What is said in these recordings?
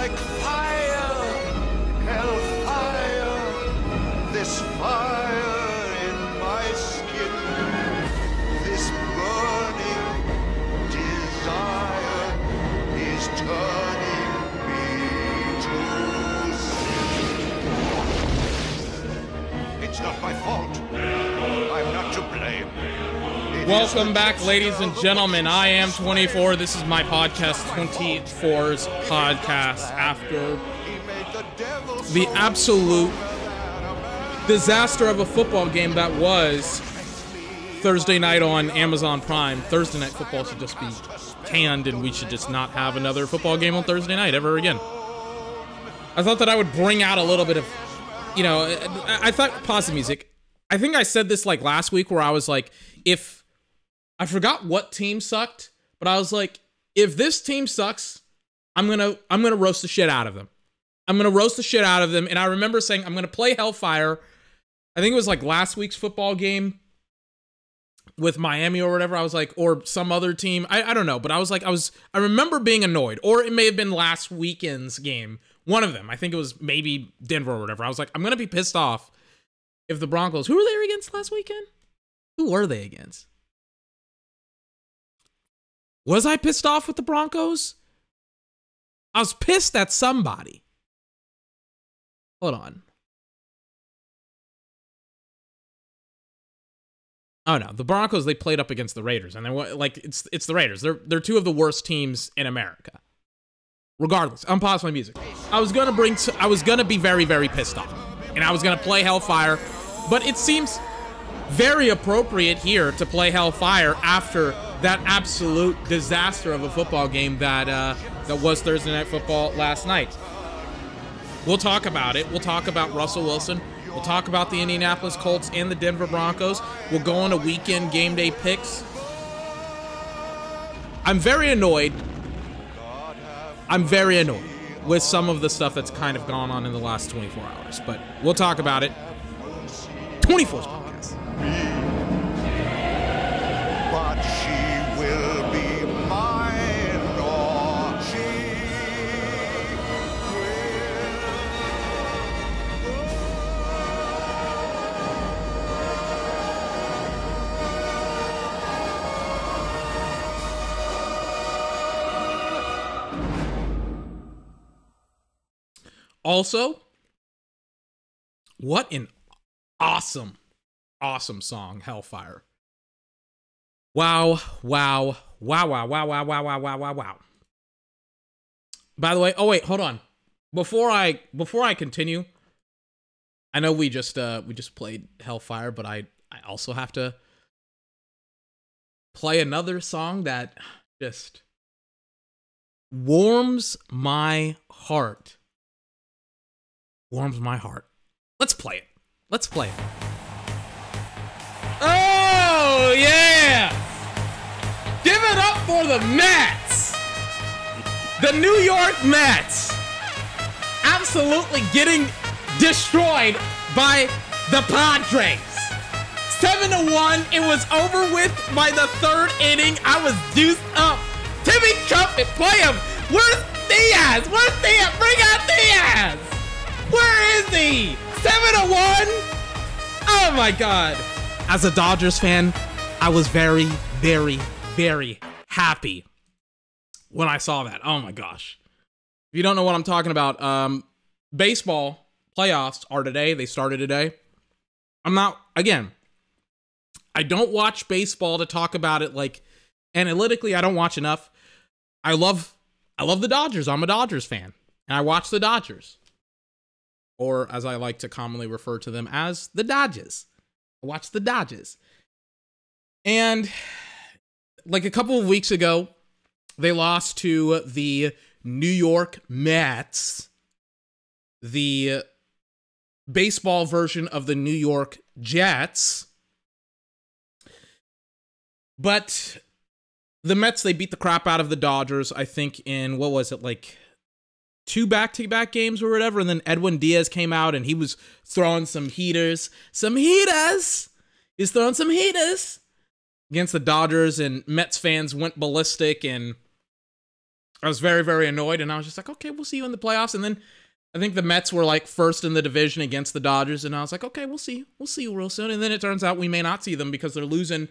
like fire, hellfire. This fire Welcome back, ladies and gentlemen. I am 24. This is my podcast, 24's podcast, after the absolute disaster of a football game that was Thursday night on Amazon Prime. Thursday night football should just be canned, and we should just not have another football game on Thursday night ever again. I thought that I would bring out a little bit of, you know, I, I thought pause the music. I think I said this like last week where I was like, if I forgot what team sucked, but I was like, if this team sucks, I'm gonna I'm gonna roast the shit out of them. I'm gonna roast the shit out of them. And I remember saying I'm gonna play Hellfire. I think it was like last week's football game with Miami or whatever. I was like, or some other team. I, I don't know, but I was like, I was I remember being annoyed, or it may have been last weekend's game. One of them. I think it was maybe Denver or whatever. I was like, I'm gonna be pissed off if the Broncos. Who were they against last weekend? Who were they against? Was I pissed off with the Broncos? I was pissed at somebody. Hold on. Oh no, the Broncos they played up against the Raiders, and they wa- like it's it's the Raiders. They're they're two of the worst teams in America. Regardless, unpause my music. I was gonna bring. I was gonna be very very pissed off, and I was gonna play Hellfire, but it seems very appropriate here to play Hellfire after that absolute disaster of a football game that uh, that was Thursday Night Football last night. We'll talk about it. We'll talk about Russell Wilson. We'll talk about the Indianapolis Colts and the Denver Broncos. We'll go on into weekend game day picks. I'm very annoyed. I'm very annoyed with some of the stuff that's kind of gone on in the last 24 hours, but we'll talk about it. 24's podcast. Also, what an awesome, awesome song, Hellfire. Wow, wow, wow, wow, wow, wow, wow, wow, wow, wow, wow. By the way, oh wait, hold on. Before I before I continue, I know we just uh we just played Hellfire, but I I also have to play another song that just warms my heart warms my heart. Let's play it. Let's play it. Oh, yeah! Give it up for the Mets! The New York Mets! Absolutely getting destroyed by the Padres. 7 to 1. It was over with by the third inning. I was juiced up. Timmy Trumpet, play him. Where's Diaz? Where's Diaz? Bring out Diaz! Where is he? Seven to one? Oh my god. As a Dodgers fan, I was very, very, very happy when I saw that. Oh my gosh. If you don't know what I'm talking about, um, baseball playoffs are today. They started today. I'm not again. I don't watch baseball to talk about it like analytically. I don't watch enough. I love I love the Dodgers. I'm a Dodgers fan, and I watch the Dodgers or as I like to commonly refer to them as the Dodges. Watch the Dodges. And like a couple of weeks ago, they lost to the New York Mets, the baseball version of the New York Jets. But the Mets, they beat the crap out of the Dodgers, I think, in what was it, like two back to back games or whatever. And then Edwin Diaz came out and he was throwing some heaters. Some heaters! He's throwing some heaters against the Dodgers, and Mets fans went ballistic. And I was very, very annoyed, and I was just like, okay, we'll see you in the playoffs. And then I think the Mets were like first in the division against the Dodgers, and I was like, okay, we'll see, we'll see you real soon. And then it turns out we may not see them because they're losing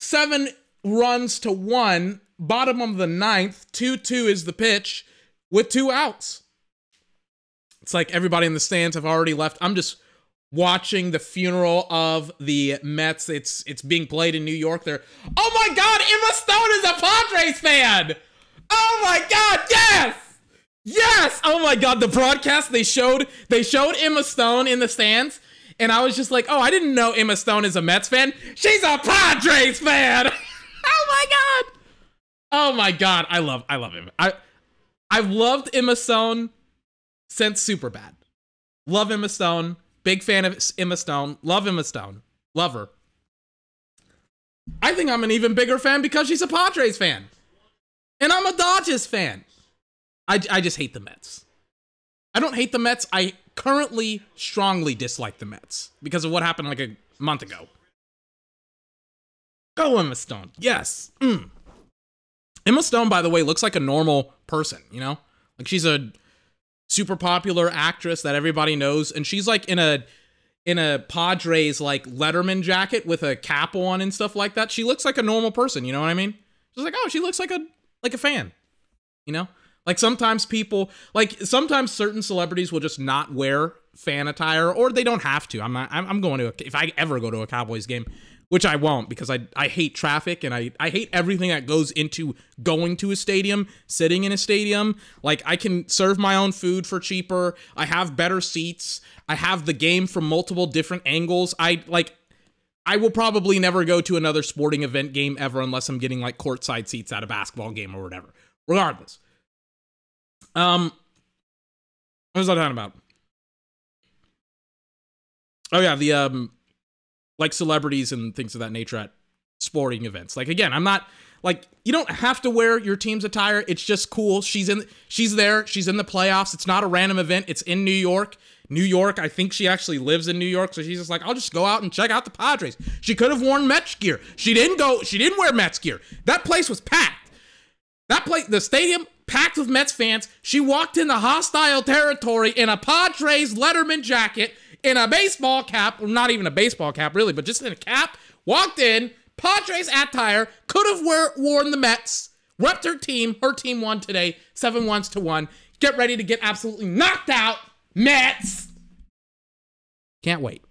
seven runs to one, bottom of the ninth, two two is the pitch with two outs. It's like everybody in the stands have already left. I'm just watching the funeral of the Mets. It's it's being played in New York. There. Oh my God! Emma Stone is a Padres fan. Oh my God! Yes. Yes! Oh my god, the broadcast they showed they showed Emma Stone in the stands, and I was just like, oh, I didn't know Emma Stone is a Mets fan. She's a Padres fan. oh my god! Oh my god, I love I love him. I I've loved Emma Stone since Superbad. Love Emma Stone. Big fan of Emma Stone. Love Emma Stone. Love her. I think I'm an even bigger fan because she's a Padres fan. And I'm a Dodgers fan. I, I just hate the Mets. I don't hate the Mets. I currently strongly dislike the Mets because of what happened like a month ago. Go Emma Stone. Yes. Mm. Emma Stone, by the way, looks like a normal person, you know? Like she's a super popular actress that everybody knows, and she's like in a in a Padres like Letterman jacket with a cap on and stuff like that. She looks like a normal person, you know what I mean? She's like, oh, she looks like a like a fan, you know? Like sometimes people, like sometimes certain celebrities will just not wear fan attire, or they don't have to. I'm not. I'm, going to a, if I ever go to a Cowboys game, which I won't because I I hate traffic and I I hate everything that goes into going to a stadium, sitting in a stadium. Like I can serve my own food for cheaper. I have better seats. I have the game from multiple different angles. I like. I will probably never go to another sporting event game ever unless I'm getting like courtside seats at a basketball game or whatever. Regardless. Um, what was I talking about? Oh yeah, the um, like celebrities and things of that nature at sporting events. Like again, I'm not like you don't have to wear your team's attire. It's just cool. She's in she's there. She's in the playoffs. It's not a random event. It's in New York. New York. I think she actually lives in New York, so she's just like, I'll just go out and check out the Padres. She could have worn Mets gear. She didn't go. She didn't wear Mets gear. That place was packed. That place, the stadium packed with Mets fans. She walked into hostile territory in a Padres Letterman jacket, in a baseball cap, well, not even a baseball cap really, but just in a cap. Walked in, Padres attire, could have worn the Mets, repped her team. Her team won today, seven ones to one. Get ready to get absolutely knocked out, Mets. Can't wait.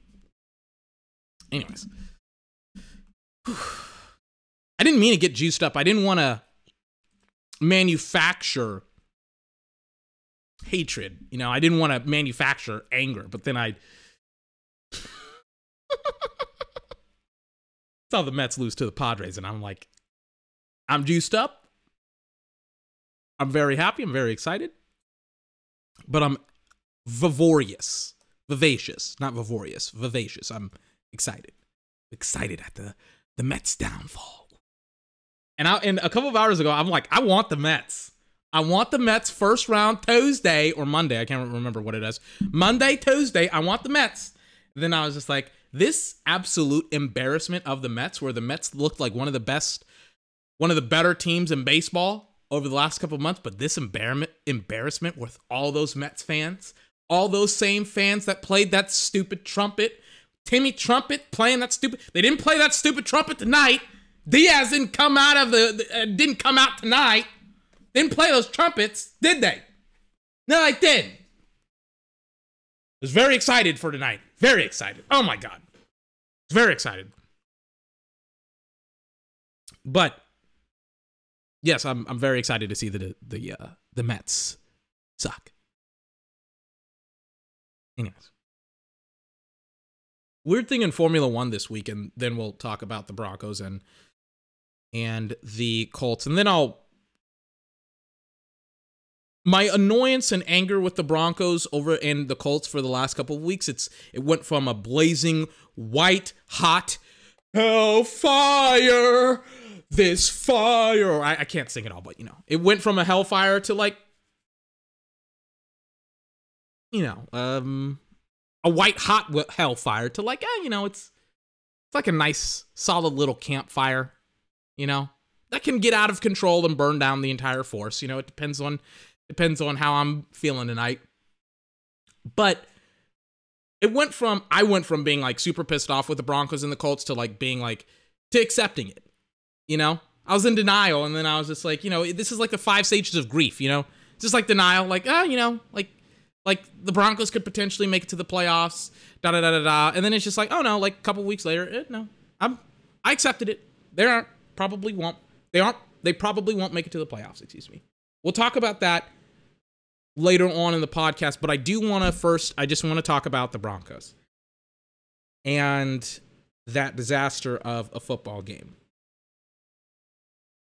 Anyways. I didn't mean to get juiced up. I didn't want to manufacture hatred. You know, I didn't want to manufacture anger, but then I saw the Mets lose to the Padres, and I'm like, I'm juiced up. I'm very happy. I'm very excited. But I'm vivacious. Vivacious, not vivacious, vivacious. I'm excited. Excited at the the Mets downfall. And I and a couple of hours ago, I'm like, I want the Mets. I want the Mets first round Tuesday or Monday. I can't remember what it is. Monday, Tuesday. I want the Mets. Then I was just like, this absolute embarrassment of the Mets, where the Mets looked like one of the best, one of the better teams in baseball over the last couple months. But this embarrassment, embarrassment with all those Mets fans, all those same fans that played that stupid trumpet, Timmy Trumpet playing that stupid. They didn't play that stupid trumpet tonight. Diaz didn't come out of the uh, didn't come out tonight. Didn't play those trumpets, did they? No, I did. I was very excited for tonight. Very excited. Oh my god. Very excited. But yes, I'm I'm very excited to see the the uh, the Mets suck. Anyways. Weird thing in Formula One this week, and then we'll talk about the Broncos and and the Colts. And then I'll. My annoyance and anger with the Broncos over and the Colts for the last couple of weeks, it's it went from a blazing white hot hellfire, this fire. I, I can't sing it all, but you know, it went from a hellfire to like, you know, um, a white hot hellfire to like, eh, you know, it's it's like a nice solid little campfire you know, that can get out of control and burn down the entire force. You know, it depends on depends on how I'm feeling tonight. But it went from I went from being like super pissed off with the Broncos and the Colts to like being like to accepting it. You know, I was in denial, and then I was just like, you know, this is like the five stages of grief. You know, just like denial, like ah, you know, like like the Broncos could potentially make it to the playoffs, da da da da da, and then it's just like, oh no, like a couple weeks later, eh, no, I'm I accepted it. They aren't probably won't they aren't they probably won't make it to the playoffs. Excuse me. We'll talk about that later on in the podcast, but I do want to first, I just want to talk about the Broncos and that disaster of a football game.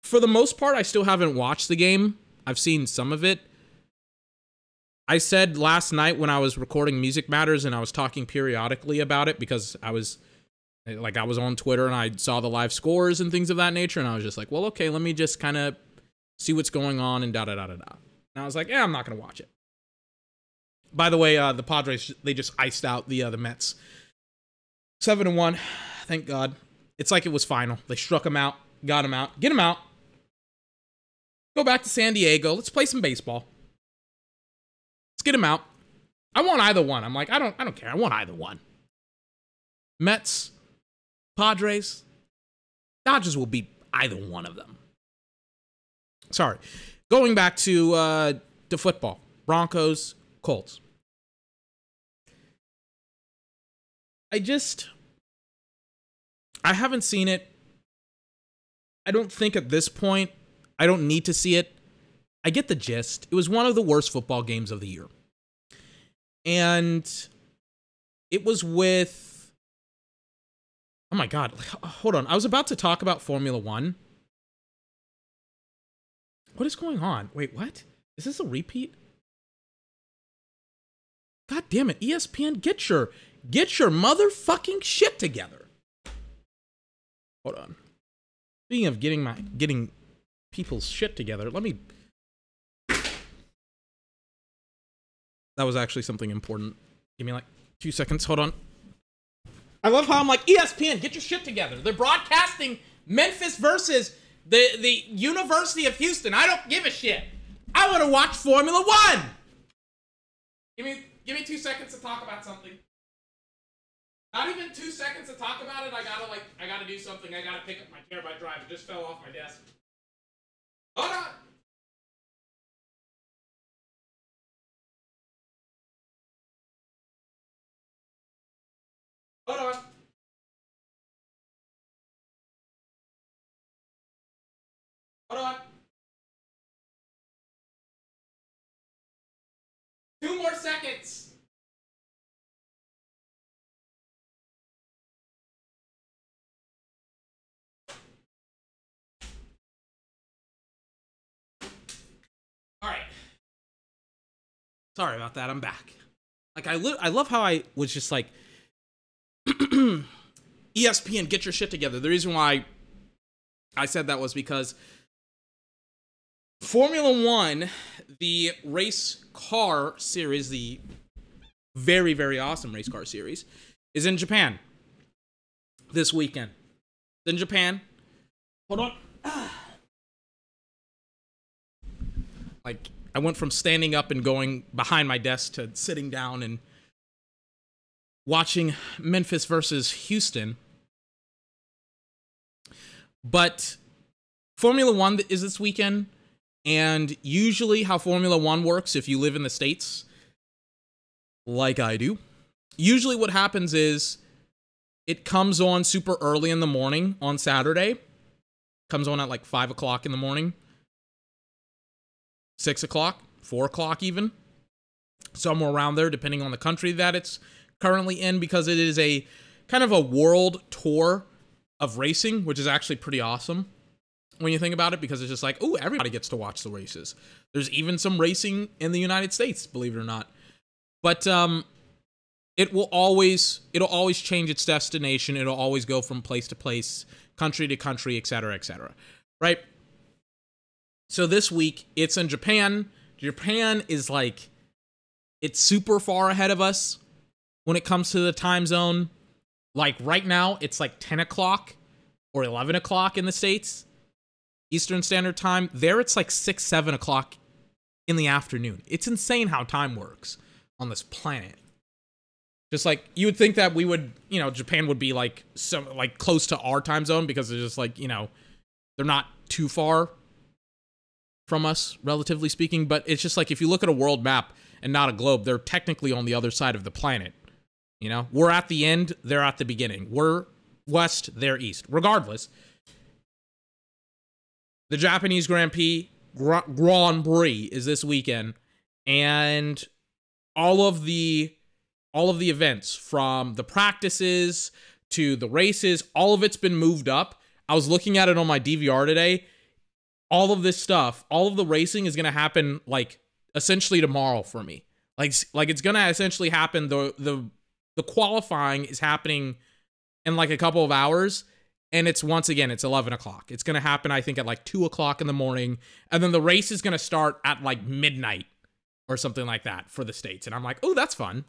For the most part, I still haven't watched the game. I've seen some of it. I said last night when I was recording Music Matters and I was talking periodically about it because I was like I was on Twitter and I saw the live scores and things of that nature and I was just like, well, okay, let me just kind of see what's going on and da da da da da. And I was like, yeah, I'm not gonna watch it. By the way, uh, the Padres they just iced out the uh, the Mets, seven and one. Thank God. It's like it was final. They struck him out, got him out, get him out. Go back to San Diego. Let's play some baseball. Let's get him out. I want either one. I'm like, I don't, I don't care. I want either one. Mets, Padres, Dodgers will beat either one of them. Sorry. Going back to uh, to football, Broncos, Colts. I just I haven't seen it. I don't think at this point I don't need to see it. I get the gist. It was one of the worst football games of the year. And it was with Oh my god, hold on. I was about to talk about Formula 1 what is going on? Wait, what? Is this a repeat? God damn it, ESPN, get your get your motherfucking shit together. Hold on. Speaking of getting my getting people's shit together, let me That was actually something important. Give me like two seconds. Hold on. I love how I'm like, ESPN, get your shit together. They're broadcasting Memphis versus the the University of Houston. I don't give a shit. I want to watch Formula One. Give me give me two seconds to talk about something. Not even two seconds to talk about it. I gotta like I gotta do something. I gotta pick up my terabyte drive. It just fell off my desk. Hold on. Hold on. Hold on. Two more seconds. All right. Sorry about that. I'm back. Like I li- I love how I was just like ESPN get your shit together. The reason why I said that was because Formula One, the race car series, the very, very awesome race car series, is in Japan this weekend. It's in Japan. Hold on. Like, I went from standing up and going behind my desk to sitting down and watching Memphis versus Houston. But Formula One is this weekend. And usually, how Formula One works, if you live in the States, like I do, usually what happens is it comes on super early in the morning on Saturday. Comes on at like 5 o'clock in the morning, 6 o'clock, 4 o'clock even. Somewhere around there, depending on the country that it's currently in, because it is a kind of a world tour of racing, which is actually pretty awesome when you think about it because it's just like, oh, everybody gets to watch the races. There's even some racing in the United States, believe it or not. But um it will always it'll always change its destination. It'll always go from place to place, country to country, etc., etc. Right? So this week it's in Japan. Japan is like it's super far ahead of us when it comes to the time zone. Like right now, it's like 10 o'clock or 11 o'clock in the States Eastern Standard Time. There, it's like six, seven o'clock in the afternoon. It's insane how time works on this planet. Just like you would think that we would, you know, Japan would be like some like close to our time zone because it's just like, you know, they're not too far from us, relatively speaking. But it's just like if you look at a world map and not a globe, they're technically on the other side of the planet. You know, we're at the end, they're at the beginning. We're west, they're east. Regardless, the Japanese Grand Prix Grand Prix is this weekend, and all of the all of the events from the practices to the races, all of it's been moved up. I was looking at it on my DVR today. All of this stuff, all of the racing is going to happen like essentially tomorrow for me. Like like it's going to essentially happen the the the qualifying is happening in like a couple of hours and it's once again it's 11 o'clock. It's going to happen i think at like 2 o'clock in the morning. And then the race is going to start at like midnight or something like that for the states. And i'm like oh that's fun.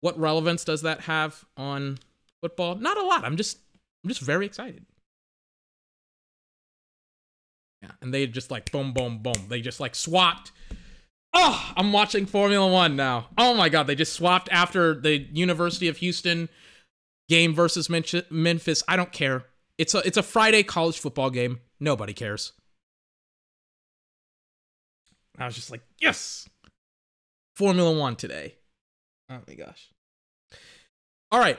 What relevance does that have on football? Not a lot. I'm just i'm just very excited. Yeah and they just like boom boom boom. They just like swapped. Oh i'm watching formula one now. Oh my god they just swapped after the university of houston game versus Memphis. I don't care. It's a it's a Friday college football game. Nobody cares. I was just like, yes, Formula One today. Oh my gosh. All right,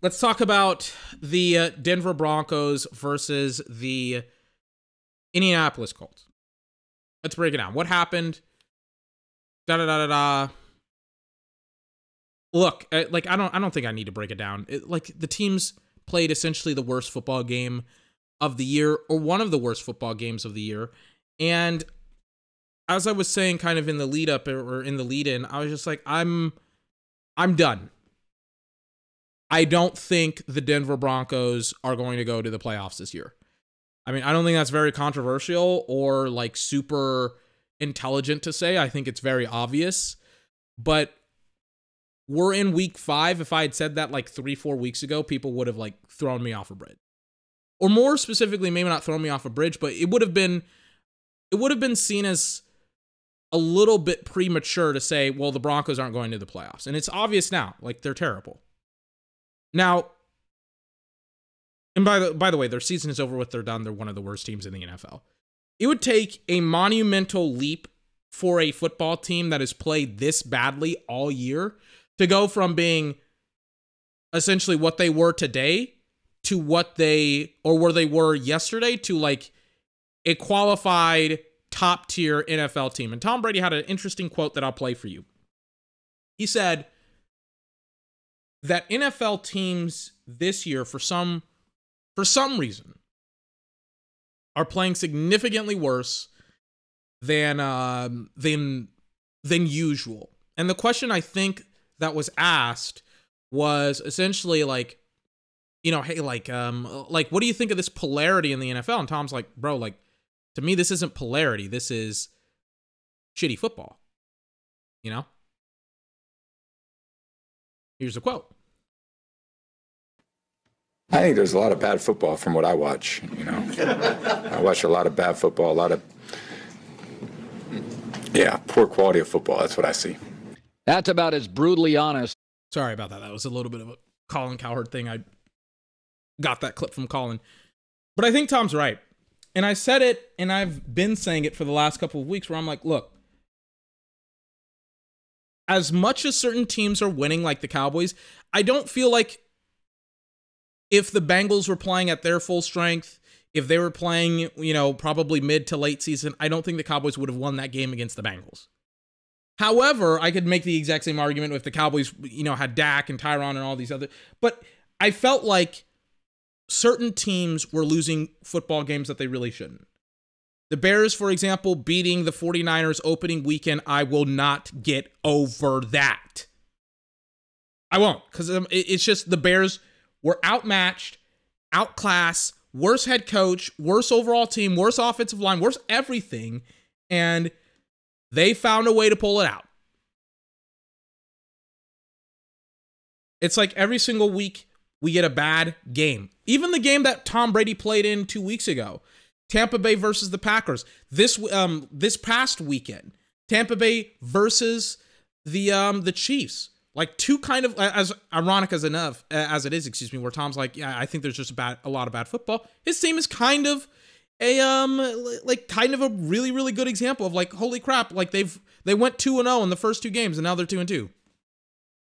let's talk about the uh, Denver Broncos versus the Indianapolis Colts. Let's break it down. What happened? Da da da da da look, uh, like I don't I don't think I need to break it down. It, like the teams played essentially the worst football game of the year or one of the worst football games of the year. And as I was saying kind of in the lead up or in the lead in, I was just like I'm I'm done. I don't think the Denver Broncos are going to go to the playoffs this year. I mean, I don't think that's very controversial or like super intelligent to say. I think it's very obvious. But we're in week five. If I had said that like three, four weeks ago, people would have like thrown me off a bridge. Or more specifically, maybe not thrown me off a bridge, but it would have been it would have been seen as a little bit premature to say, well, the Broncos aren't going to the playoffs. And it's obvious now, like they're terrible. Now, and by the by the way, their season is over with, they're done. They're one of the worst teams in the NFL. It would take a monumental leap for a football team that has played this badly all year to go from being essentially what they were today to what they or where they were yesterday to like a qualified top tier NFL team. And Tom Brady had an interesting quote that I'll play for you. He said that NFL teams this year for some for some reason are playing significantly worse than um than than usual. And the question I think that was asked was essentially like, you know, hey, like, um, like, what do you think of this polarity in the NFL? And Tom's like, bro, like, to me, this isn't polarity. This is shitty football. You know? Here's a quote. I think there's a lot of bad football from what I watch. You know, I watch a lot of bad football, a lot of yeah, poor quality of football. That's what I see. That's about as brutally honest. Sorry about that. That was a little bit of a Colin Cowherd thing. I got that clip from Colin. But I think Tom's right. And I said it, and I've been saying it for the last couple of weeks where I'm like, look, as much as certain teams are winning, like the Cowboys, I don't feel like if the Bengals were playing at their full strength, if they were playing, you know, probably mid to late season, I don't think the Cowboys would have won that game against the Bengals. However, I could make the exact same argument if the Cowboys, you know, had Dak and Tyron and all these other. But I felt like certain teams were losing football games that they really shouldn't. The Bears, for example, beating the 49ers opening weekend, I will not get over that. I won't, because um, it's just the Bears were outmatched, outclassed, worse head coach, worse overall team, worse offensive line, worse everything. And they found a way to pull it out. It's like every single week we get a bad game. Even the game that Tom Brady played in two weeks ago, Tampa Bay versus the Packers. This um this past weekend, Tampa Bay versus the um the Chiefs. Like two kind of as ironic as enough as it is, excuse me, where Tom's like, yeah, I think there's just a bad a lot of bad football. His team is kind of a um like kind of a really really good example of like holy crap, like they've they went 2 and 0 in the first two games and now they're 2 and 2.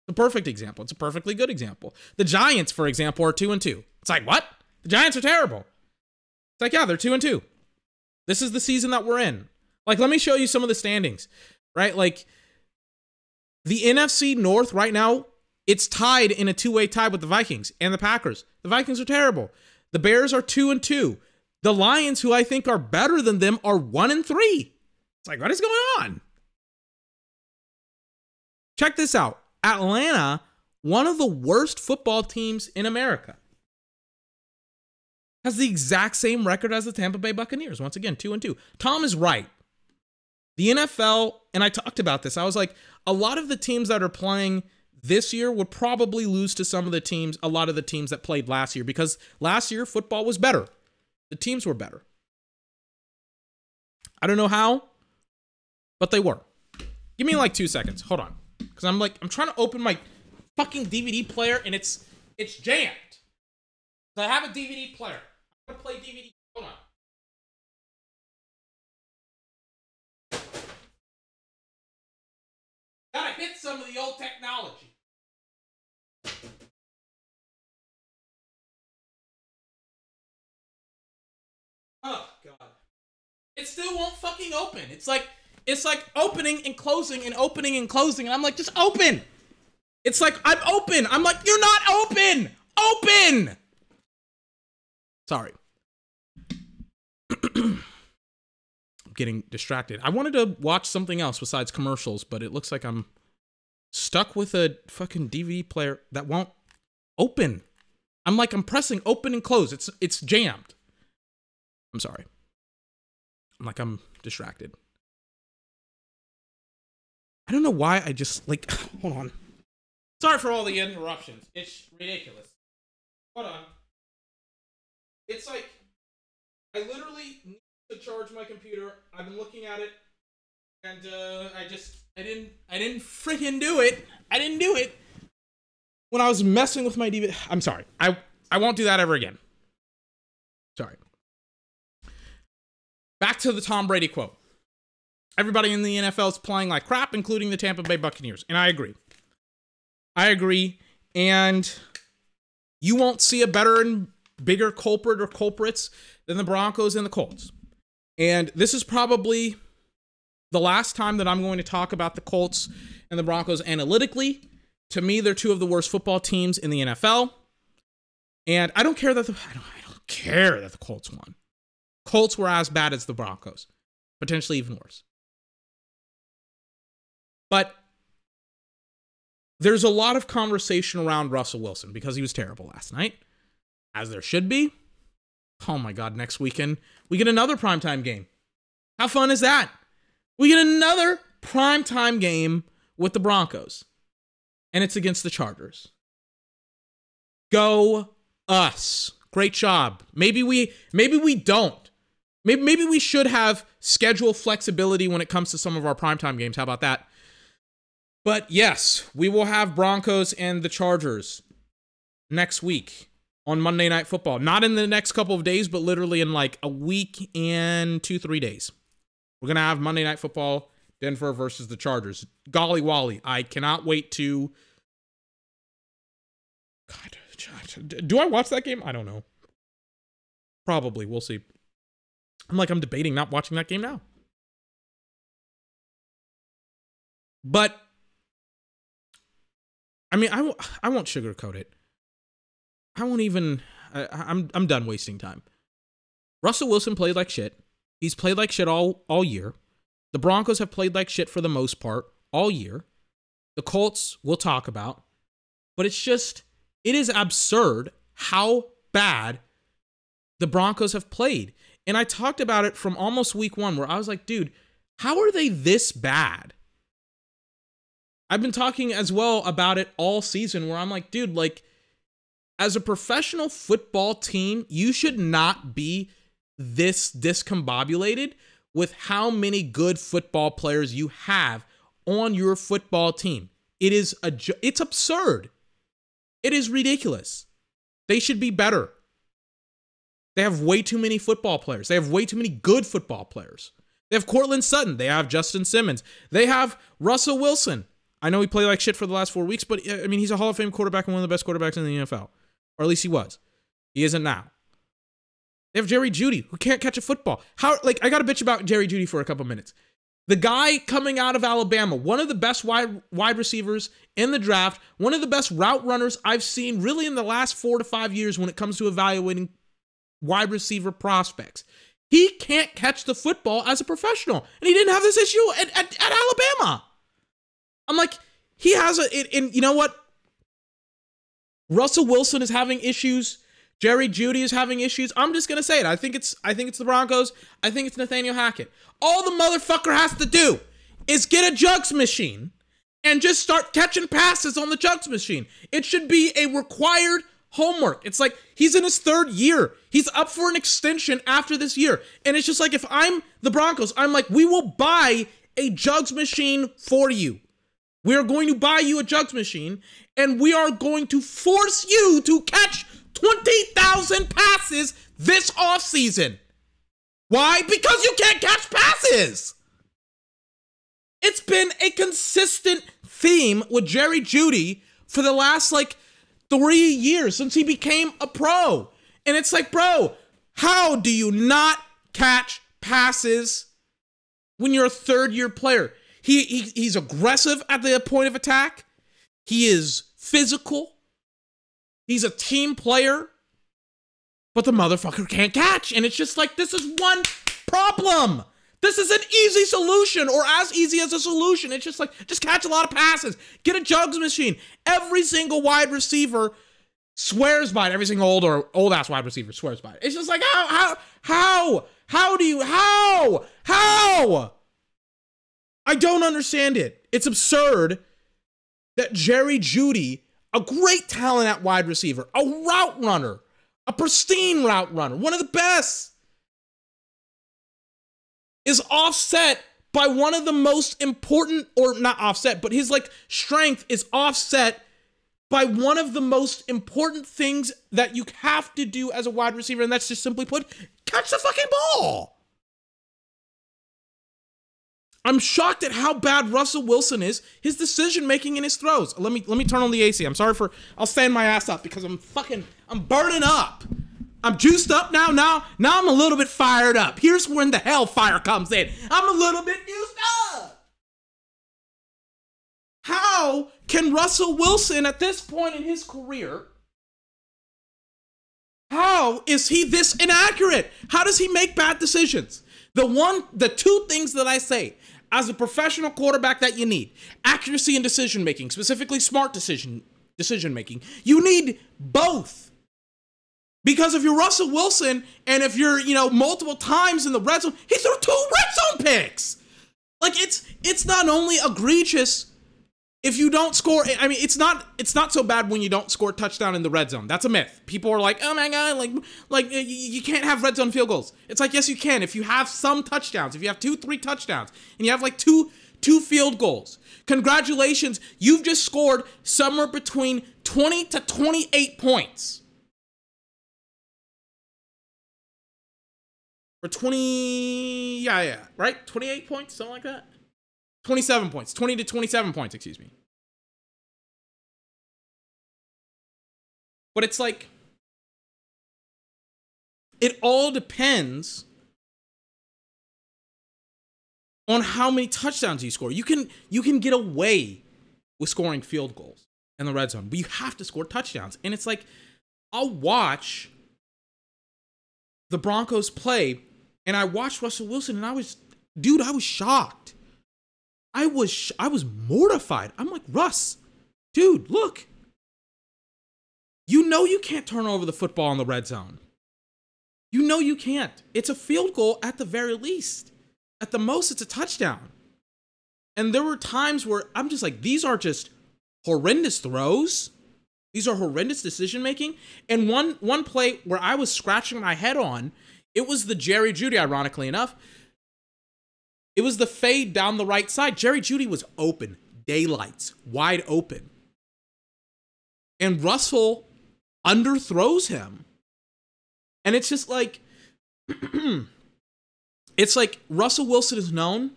The perfect example. It's a perfectly good example. The Giants, for example, are 2 and 2. It's like, what? The Giants are terrible. It's like, yeah, they're 2 and 2. This is the season that we're in. Like let me show you some of the standings. Right? Like the NFC North right now, it's tied in a two-way tie with the Vikings and the Packers. The Vikings are terrible. The Bears are 2 and 2. The Lions, who I think are better than them, are 1 and 3. It's like, what is going on? Check this out. Atlanta, one of the worst football teams in America, has the exact same record as the Tampa Bay Buccaneers. Once again, 2 and 2. Tom is right. The NFL, and I talked about this, I was like, a lot of the teams that are playing this year would probably lose to some of the teams, a lot of the teams that played last year, because last year football was better. The teams were better. I don't know how, but they were. Give me like two seconds. Hold on. Because I'm like, I'm trying to open my fucking DVD player and it's it's jammed. So I have a DVD player. I'm gonna play DVD. Hold on. Gotta hit some of the old technology. It still won't fucking open. It's like it's like opening and closing and opening and closing and I'm like just open. It's like I'm open. I'm like you're not open. Open. Sorry. I'm getting distracted. I wanted to watch something else besides commercials, but it looks like I'm stuck with a fucking DVD player that won't open. I'm like I'm pressing open and close. It's it's jammed. I'm sorry. I'm like I'm distracted. I don't know why I just like hold on. Sorry for all the interruptions. It's ridiculous. Hold on. It's like I literally need to charge my computer. I've been looking at it, and uh, I just I didn't I didn't freaking do it. I didn't do it when I was messing with my DVD. I'm sorry. I I won't do that ever again. Sorry. Back to the Tom Brady quote. Everybody in the NFL is playing like crap, including the Tampa Bay Buccaneers, and I agree. I agree, and you won't see a better and bigger culprit or culprits than the Broncos and the Colts. And this is probably the last time that I'm going to talk about the Colts and the Broncos analytically. To me, they're two of the worst football teams in the NFL. And I don't care that the I don't, I don't care that the Colts won. Colts were as bad as the Broncos, potentially even worse. But there's a lot of conversation around Russell Wilson because he was terrible last night as there should be. Oh my God, next weekend, we get another primetime game. How fun is that? We get another primetime game with the Broncos, and it's against the Chargers. Go us. Great job. Maybe we maybe we don't. Maybe maybe we should have schedule flexibility when it comes to some of our primetime games. How about that? But yes, we will have Broncos and the Chargers next week on Monday Night Football. Not in the next couple of days, but literally in like a week and two, three days. We're going to have Monday Night Football, Denver versus the Chargers. Golly Wally, I cannot wait to. God, do I watch that game? I don't know. Probably. We'll see. I'm like, I'm debating not watching that game now. But, I mean, I w- I won't sugarcoat it. I won't even. I, I'm I'm done wasting time. Russell Wilson played like shit. He's played like shit all all year. The Broncos have played like shit for the most part all year. The Colts we'll talk about, but it's just it is absurd how bad the Broncos have played. And I talked about it from almost week 1 where I was like, dude, how are they this bad? I've been talking as well about it all season where I'm like, dude, like as a professional football team, you should not be this discombobulated with how many good football players you have on your football team. It is a it's absurd. It is ridiculous. They should be better. They have way too many football players. They have way too many good football players. They have Courtland Sutton. They have Justin Simmons. They have Russell Wilson. I know he played like shit for the last four weeks, but uh, I mean, he's a Hall of Fame quarterback and one of the best quarterbacks in the NFL. Or at least he was. He isn't now. They have Jerry Jeudy, who can't catch a football. How, like, I got to bitch about Jerry Jeudy for a couple minutes. The guy coming out of Alabama, one of the best wide, wide receivers in the draft, one of the best route runners I've seen really in the last four to five years when it comes to evaluating wide receiver prospects. He can't catch the football as a professional. And he didn't have this issue at, at, at Alabama. I'm like, he has a, and you know what? Russell Wilson is having issues. Jerry Jeudy is having issues. I'm just gonna say it. I think it's I think it's the Broncos. I think it's Nathaniel Hackett. All the motherfucker has to do is get a jugs machine and just start catching passes on the jugs machine. It should be a required homework. It's like he's in his third year. He's up for an extension after this year. And it's just like if I'm the Broncos, I'm like, we will buy a jugs machine for you. We are going to buy you a jugs machine and we are going to force you to catch 20,000 passes this offseason. Why? Because you can't catch passes. It's been a consistent theme with Jerry Jeudy for the last like three years since he became a pro. And it's like, bro, how do you not catch passes when you're a third year player? He, he he's aggressive at the point of attack. He is physical. He's a team player. But the motherfucker can't catch. And it's just like this is one problem. This is an easy solution or as easy as a solution. It's just like, just catch a lot of passes, get a jugs machine. Every single wide receiver swears by it. Every single old or old ass wide receiver swears by it. It's just like, how, how, how, how do you, how, how? I don't understand it. It's absurd that Jerry Jeudy, a great talent at wide receiver, a route runner, a pristine route runner, one of the best is offset by one of the most important, or not offset, but his like strength is offset by one of the most important things that you have to do as a wide receiver, and that's just simply put, catch the fucking ball. I'm shocked at how bad Russell Wilson is, his decision making in his throws. Let me let me turn on the AC. I'm sorry for I'll stand my ass up because I'm fucking I'm burning up. I'm juiced up now. Now, now I'm a little bit fired up. Here's when the hellfire comes in. I'm a little bit juiced up. How can Russell Wilson at this point in his career? How is he this inaccurate? How does he make bad decisions? The one, the two things that I say as a professional quarterback that you need accuracy and decision making, specifically smart decision decision making. You need both. Because if you're Russell Wilson and if you're, you know, multiple times in the red zone, he threw two red zone picks. Like it's it's not only egregious if you don't score I mean it's not it's not so bad when you don't score touchdown in the red zone. That's a myth. People are like, "Oh my god, like like you, you can't have red zone field goals." It's like, "Yes, you can if you have some touchdowns. If you have 2 3 touchdowns and you have like two two field goals. Congratulations, you've just scored somewhere between 20 to 28 points. Or 20 yeah yeah right? 28 points something like that? 27 points. 20 to 27 points excuse me. But it's like it all depends on how many touchdowns you score. You can you can get away with scoring field goals in the red zone but you have to score touchdowns. And it's like i'll watch the broncos play and I watched Russell Wilson and I was, dude, I was shocked. I was, sh- I was mortified. I'm like, Russ, dude, look. You know you can't turn over the football in the red zone. You know you can't. It's a field goal at the very least. At the most, it's a touchdown. And there were times where I'm just like, these are just horrendous throws. These are horrendous decision making. And one one play where I was scratching my head on, it was the Jerry Jeudy, ironically enough. It was the fade down the right side. Jerry Jeudy was open, daylights, wide open. And Russell underthrows him. And it's just like it's like Russell Wilson is known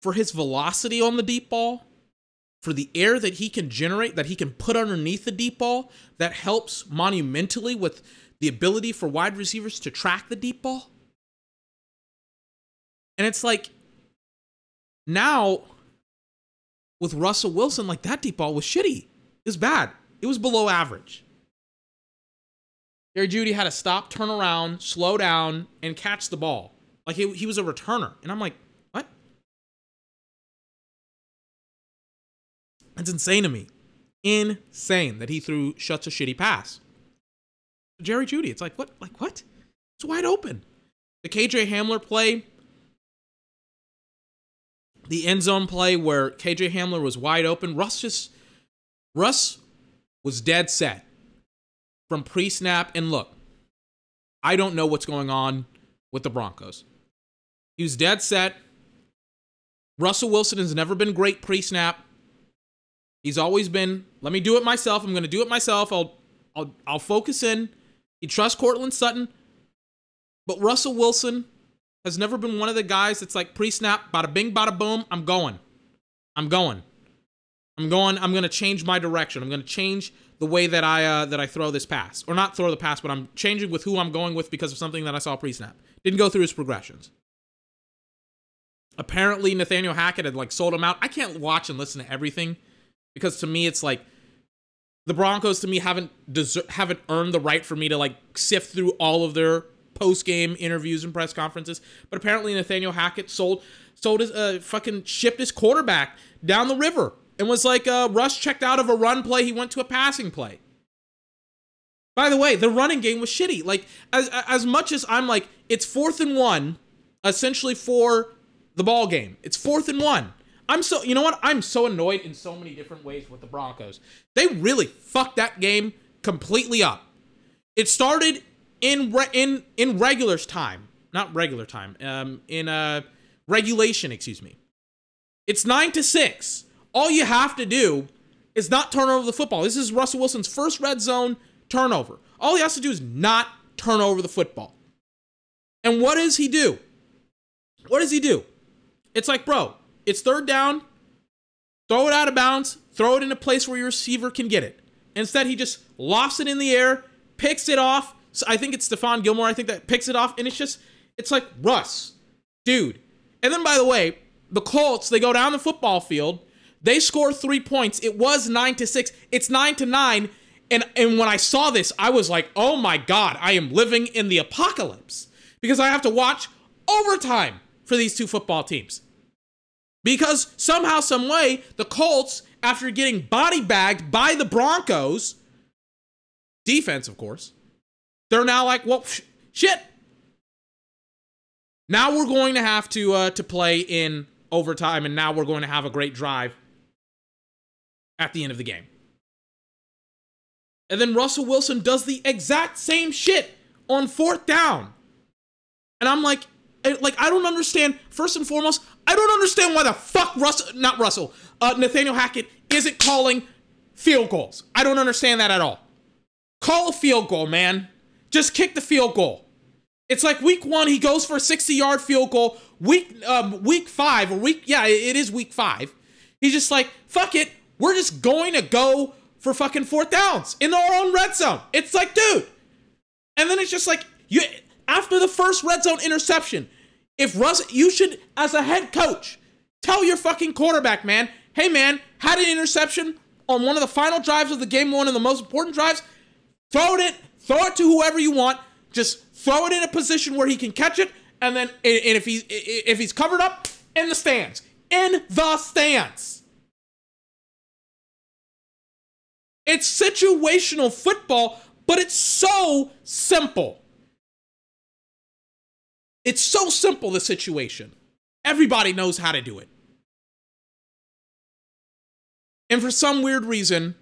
for his velocity on the deep ball, for the air that he can generate, that he can put underneath the deep ball, that helps monumentally with the ability for wide receivers to track the deep ball. And it's like now with Russell Wilson, like that deep ball was shitty. It was bad. It was below average. Jerry Jeudy had to stop, turn around, slow down, and catch the ball. Like he, he was a returner. And I'm like, what? It's insane to me. Insane that he threw such a shitty pass. Jerry Jeudy, it's like, what? Like, what? It's wide open. The KJ Hamler play, the end zone play where KJ Hamler was wide open, Russ just, Russ was dead set from pre snap. And look, I don't know what's going on with the Broncos. He was dead set. Russell Wilson has never been great pre snap. He's always been, let me do it myself. I'm going to do it myself. I'll, I'll, I'll focus in. He trusts Courtland Sutton. But Russell Wilson has never been one of the guys that's like pre snap, bada bing, bada boom. I'm going. I'm going. I'm going. I'm going to change my direction. I'm going to change the way that I uh, that I throw this pass, or not throw the pass, but I'm changing with who I'm going with because of something that I saw pre-snap. Didn't go through his progressions. Apparently, Nathaniel Hackett had like sold him out. I can't watch and listen to everything because to me, it's like the Broncos to me haven't deser- haven't earned the right for me to like sift through all of their post game interviews and press conferences. But apparently, Nathaniel Hackett sold sold his uh, fucking shipped his quarterback down the river and was like, uh, Russ checked out of a run play. He went to a passing play. By the way, the running game was shitty. Like, as as much as I'm like, it's fourth and one, essentially for the ball game. It's fourth and one. I'm so, you know what? I'm so annoyed in so many different ways with the Broncos. They really fucked that game completely up. It started in re- in in regulars time, not regular time. Um, in uh regulation, excuse me. It's nine to six. All you have to do is not turn over the football. This is Russell Wilson's first red zone turnover. All he has to do is not turn over the football. And what does he do? What does he do? It's like, bro, it's third down. Throw it out of bounds. Throw it in a place where your receiver can get it. Instead, he just lofts it in the air, picks it off. So I think it's Stephon Gilmore. I think that picks it off, and it's just, it's like Russ, dude. And then, by the way, the Colts they go down the football field they score three points. It was nine to six. It's nine to nine. And and when I saw this, I was like, oh my god, I am living in the apocalypse because I have to watch overtime for these two football teams. Because somehow, some way, the Colts, after getting body bagged by the Broncos, defense, of course, they're now like, well, sh- shit. Now we're going to have to uh, to play in overtime, and now we're going to have a great drive at the end of the game. And then Russell Wilson does the exact same shit on fourth down. And I'm like, like I don't understand. First and foremost, I don't understand why the fuck Russell, not Russell, uh, Nathaniel Hackett isn't calling field goals. I don't understand that at all. Call a field goal, man. Just kick the field goal. It's like week one, he goes for a 60 yard field goal. Week um, week five or week yeah, it is week five. He's just like fuck it. We're just going to go for fucking fourth downs in our own red zone. It's like, dude. And then it's just like, you after the first red zone interception, if Russ, you should, as a head coach, tell your fucking quarterback, man, hey, man, had an interception on one of the final drives of the game, one of the most important drives. Throw it, throw it to whoever you want. Just throw it in a position where he can catch it, and then, and if he if he's covered up, in the stands, in the stands. It's situational football, but it's so simple. It's so simple, the situation. Everybody knows how to do it. And for some weird reason,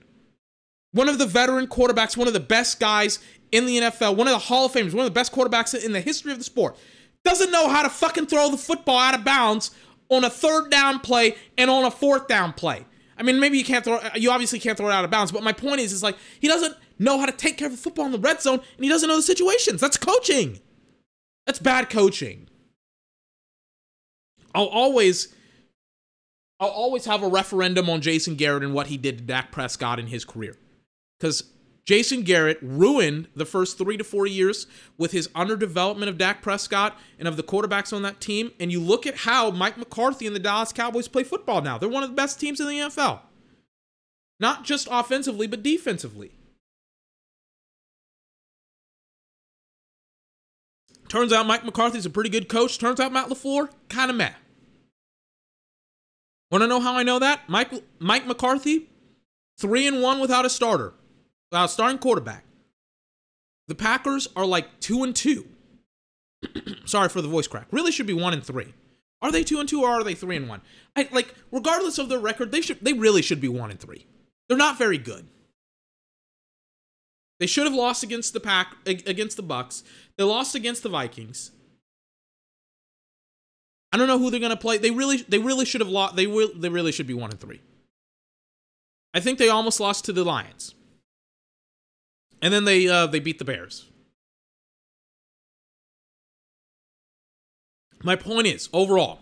One of the veteran quarterbacks, one of the best guys in the NFL, one of the Hall of Famers, one of the best quarterbacks in the history of the sport, doesn't know how to fucking throw the football out of bounds on a third down play and on a fourth down play. I mean, maybe you can't throw, you obviously can't throw it out of bounds, but my point is, is like, he doesn't know how to take care of the football in the red zone and he doesn't know the situations. That's coaching. That's bad coaching. I'll always I'll always have a referendum on Jason Garrett and what he did to Dak Prescott in his career. Because Jason Garrett ruined the first three to four years with his underdevelopment of Dak Prescott and of the quarterbacks on that team. And you look at how Mike McCarthy and the Dallas Cowboys play football now. They're one of the best teams in the NFL. Not just offensively, but defensively. Turns out Mike McCarthy's a pretty good coach. Turns out Matt LaFleur, kind of meh. Want to know how I know that? Mike Mike McCarthy, three and one without a starter, without a starting quarterback. The Packers are like two and two. Sorry for the voice crack. Really should be one and three. Are they two and two or are they three and one? I like regardless of their record, they should they really should be one and three. They're not very good. They should have lost against the pack against the Bucks. They lost against the Vikings. I don't know who they're gonna play. They really, they really should have lost. They will. They really should be one and three. I think they almost lost to the Lions, and then they uh, they beat the Bears. My point is, overall,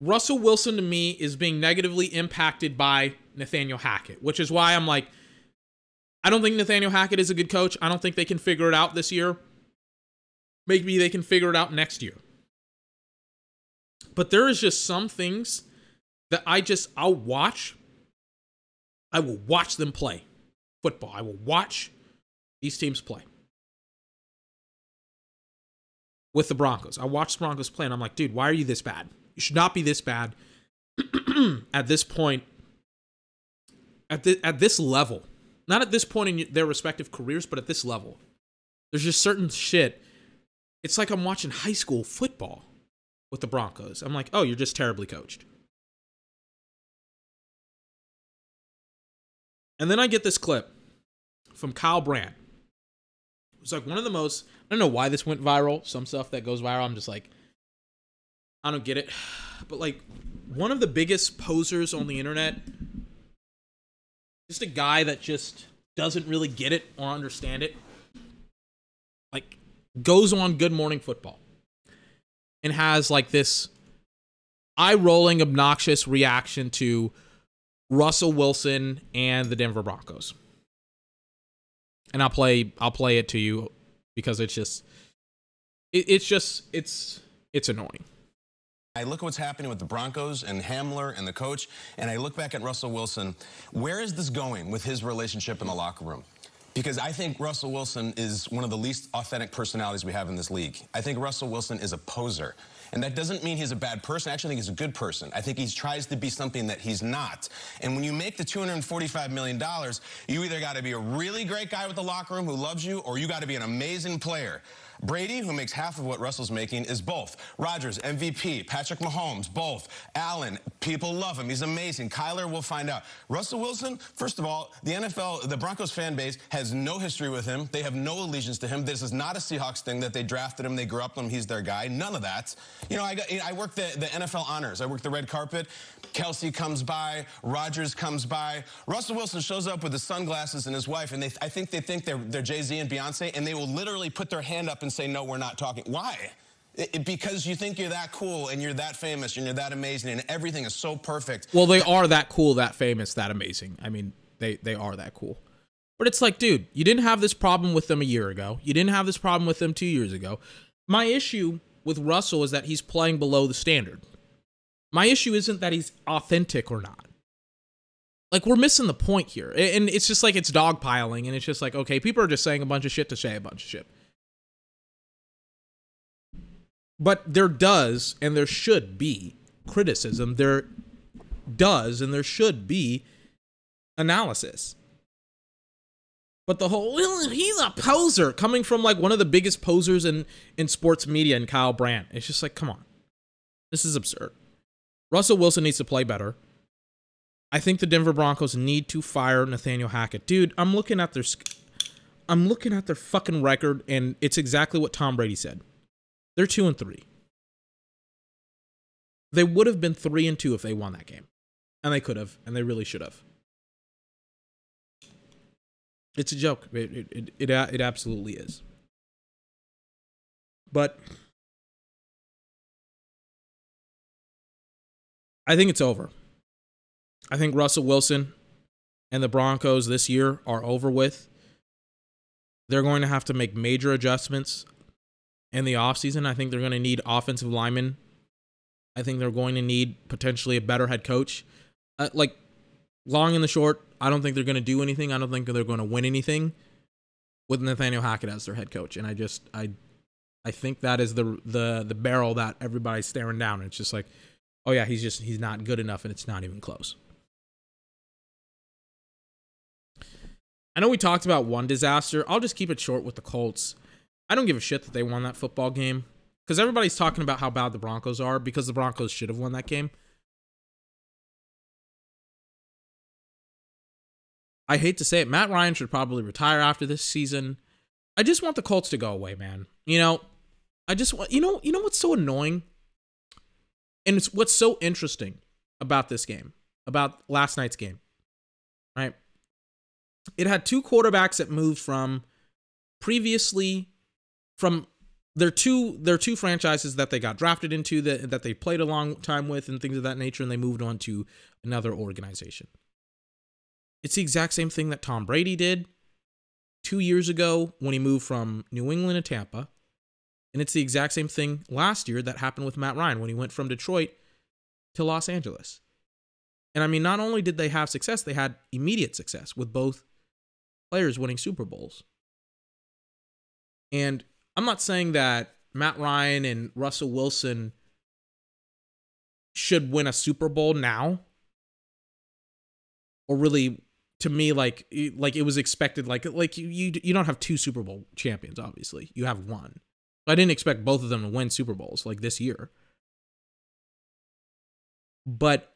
Russell Wilson to me is being negatively impacted by Nathaniel Hackett, which is why I'm like, I don't think Nathaniel Hackett is a good coach. I don't think they can figure it out this year. Maybe they can figure it out next year. But there is just some things that I just I'll watch. I will watch them play football. I will watch these teams play. With the Broncos. I watch the Broncos play and I'm like, dude, why are you this bad? You should not be this bad at this point. At, the, at this level. Not at this point in their respective careers, but at this level. There's just certain shit it's like I'm watching high school football with the Broncos. I'm like, oh, you're just terribly coached. And then I get this clip from Kyle Brandt. It's like one of the most, I don't know why this went viral. Some stuff that goes viral, I'm just like, I don't get it. But like one of the biggest posers on the internet, just a guy that just doesn't really get it or understand it. Like goes on Good Morning Football and has like this eye rolling, obnoxious reaction to Russell Wilson and the Denver Broncos. And I'll play I'll play it to you because it's just it, it's just it's it's annoying. I look at what's happening with the Broncos and Hamler and the coach, and I look back at Russell Wilson. Where is this going with his relationship in the locker room? because I think Russell Wilson is one of the least authentic personalities we have in this league. I think Russell Wilson is a poser. And that doesn't mean he's a bad person. I actually think he's a good person. I think he tries to be something that he's not. And when you make the $245 million, you either got to be a really great guy with the locker room who loves you, or you got to be an amazing player. Brady, who makes half of what Russell's making, is both. Rodgers, MVP. Patrick Mahomes, both. Allen, people love him. He's amazing. Kyler, we'll find out. Russell Wilson, first of all, the NFL, the Broncos fan base has no history with him. They have no allegiance to him. This is not a Seahawks thing that they drafted him, they grew up with him, he's their guy. None of that. You know, I, got, I work the, the NFL honors. I work the red carpet. Kelsey comes by. Rodgers comes by. Russell Wilson shows up with his sunglasses and his wife, and they, I think they think they're, they're Jay-Z and Beyonce, and they will literally put their hand up and say, no, we're not talking. Why? It, because you think you're that cool and you're that famous and you're that amazing and everything is so perfect. Well, they are that cool, that famous, that amazing. I mean, they they are that cool. But it's like, dude, you didn't have this problem with them a year ago. You didn't have this problem with them 2 years ago. My issue with Russell is that he's playing below the standard. My issue isn't that he's authentic or not. Like we're missing the point here. And it's just like it's dogpiling and it's just like, okay, people are just saying a bunch of shit to say a bunch of shit. But there does and there should be criticism. There does and there should be analysis. But the whole he's a poser coming from like one of the biggest posers in in sports media and Kyle Brandt. It's just like, come on. This is absurd. Russell Wilson needs to play better. I think the Denver Broncos need to fire Nathaniel Hackett. Dude, I'm looking at their I'm looking at their fucking record and it's exactly what Tom Brady said. They're 2 and 3. They would have been 3 and 2 if they won that game. And they could have, and they really should have. It's a joke. It it, it, it absolutely is. But I think it's over. I think Russell Wilson and the Broncos this year are over with. They're going to have to make major adjustments in the offseason. I think they're going to need offensive linemen. I think they're going to need potentially a better head coach. Uh, like, long and the short, I don't think they're going to do anything. I don't think they're going to win anything with Nathaniel Hackett as their head coach. And I just, I, I think that is the the the barrel that everybody's staring down. It's just like, oh yeah, he's just he's not good enough, and it's not even close. I know we talked about one disaster. I'll just keep it short with the Colts. I don't give a shit that they won that football game because everybody's talking about how bad the Broncos are because the Broncos should have won that game. I hate to say it, Matt Ryan should probably retire after this season. I just want the Colts to go away, man. You know, I just want you know, you know what's so annoying? And it's what's so interesting about this game, about last night's game. Right? It had two quarterbacks that moved from previously from their two their two franchises that they got drafted into that that they played a long time with and things of that nature and they moved on to another organization. It's the exact same thing that Tom Brady did 2 years ago when he moved from New England to Tampa. And it's the exact same thing last year that happened with Matt Ryan when he went from Detroit to Los Angeles. And I mean, not only did they have success, they had immediate success with both players winning Super Bowls. And I'm not saying that Matt Ryan and Russell Wilson should win a Super Bowl now. Or really to me like like it was expected like like you you, you don't have two Super Bowl champions obviously. You have one. I didn't expect both of them to win Super Bowls like this year. But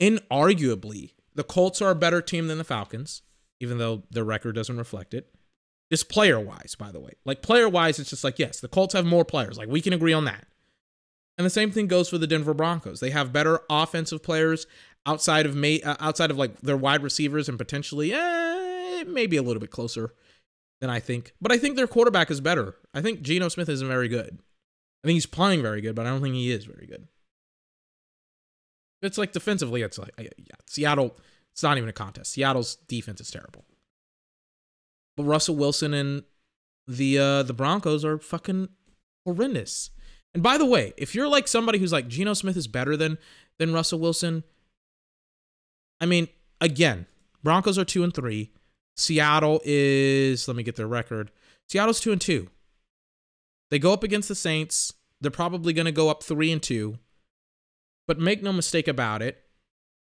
inarguably, the Colts are a better team than the Falcons even though their record doesn't reflect it. Just player wise, by the way. Like player wise, it's just like, yes, the Colts have more players. Like we can agree on that. And the same thing goes for the Denver Broncos. They have better offensive players outside of may, uh, outside of like their wide receivers and potentially eh, maybe a little bit closer than I think. But I think their quarterback is better. I think Geno Smith isn't very good. I think he's playing very good, but I don't think he is very good. It's like defensively, it's like yeah, Seattle it's not even a contest. Seattle's defense is terrible. Russell Wilson and the uh, the Broncos are fucking horrendous. And by the way, if you're like somebody who's like Geno Smith is better than than Russell Wilson, I mean, again, Broncos are two and three. Seattle is let me get their record. Seattle's two and two. They go up against the Saints. They're probably going to go up three and two. But make no mistake about it,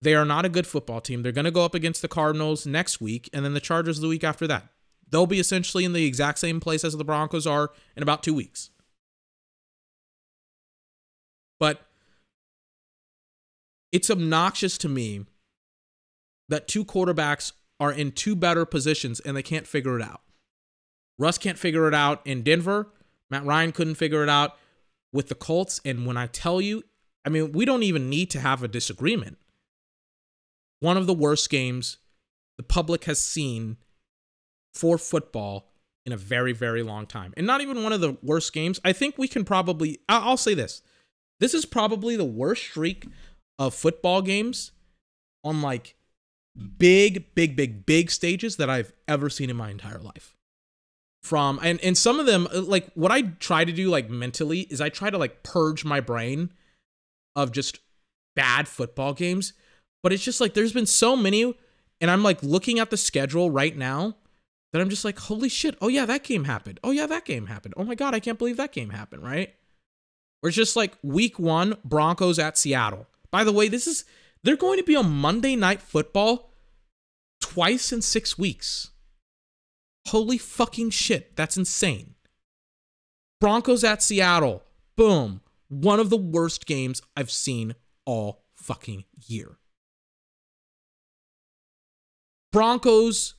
they are not a good football team. They're going to go up against the Cardinals next week and then the Chargers the week after that. They'll be essentially in the exact same place as the Broncos are in about two weeks. But it's obnoxious to me that two quarterbacks are in two better positions and they can't figure it out. Russ can't figure it out in Denver. Matt Ryan couldn't figure it out with the Colts. And when I tell you, I mean, we don't even need to have a disagreement one of the worst games the public has seen for football in a very, very long time. And not even one of the worst games. I think we can probably, I'll say this. This is probably the worst streak of football games on like big, big, big, big stages that I've ever seen in my entire life. From, and, and some of them, like what I try to do, like mentally, is I try to like purge my brain of just bad football games but it's just like there's been so many, and I'm like looking at the schedule right now that I'm just like, holy shit, oh yeah, that game happened. Oh yeah, that game happened. Oh my god, I can't believe that game happened, right? Or it's just like week one, Broncos at Seattle. By the way, this is they're going to be on Monday night football twice in six weeks. Holy fucking shit, that's insane. Broncos at Seattle. Boom. One of the worst games I've seen all fucking year. Broncos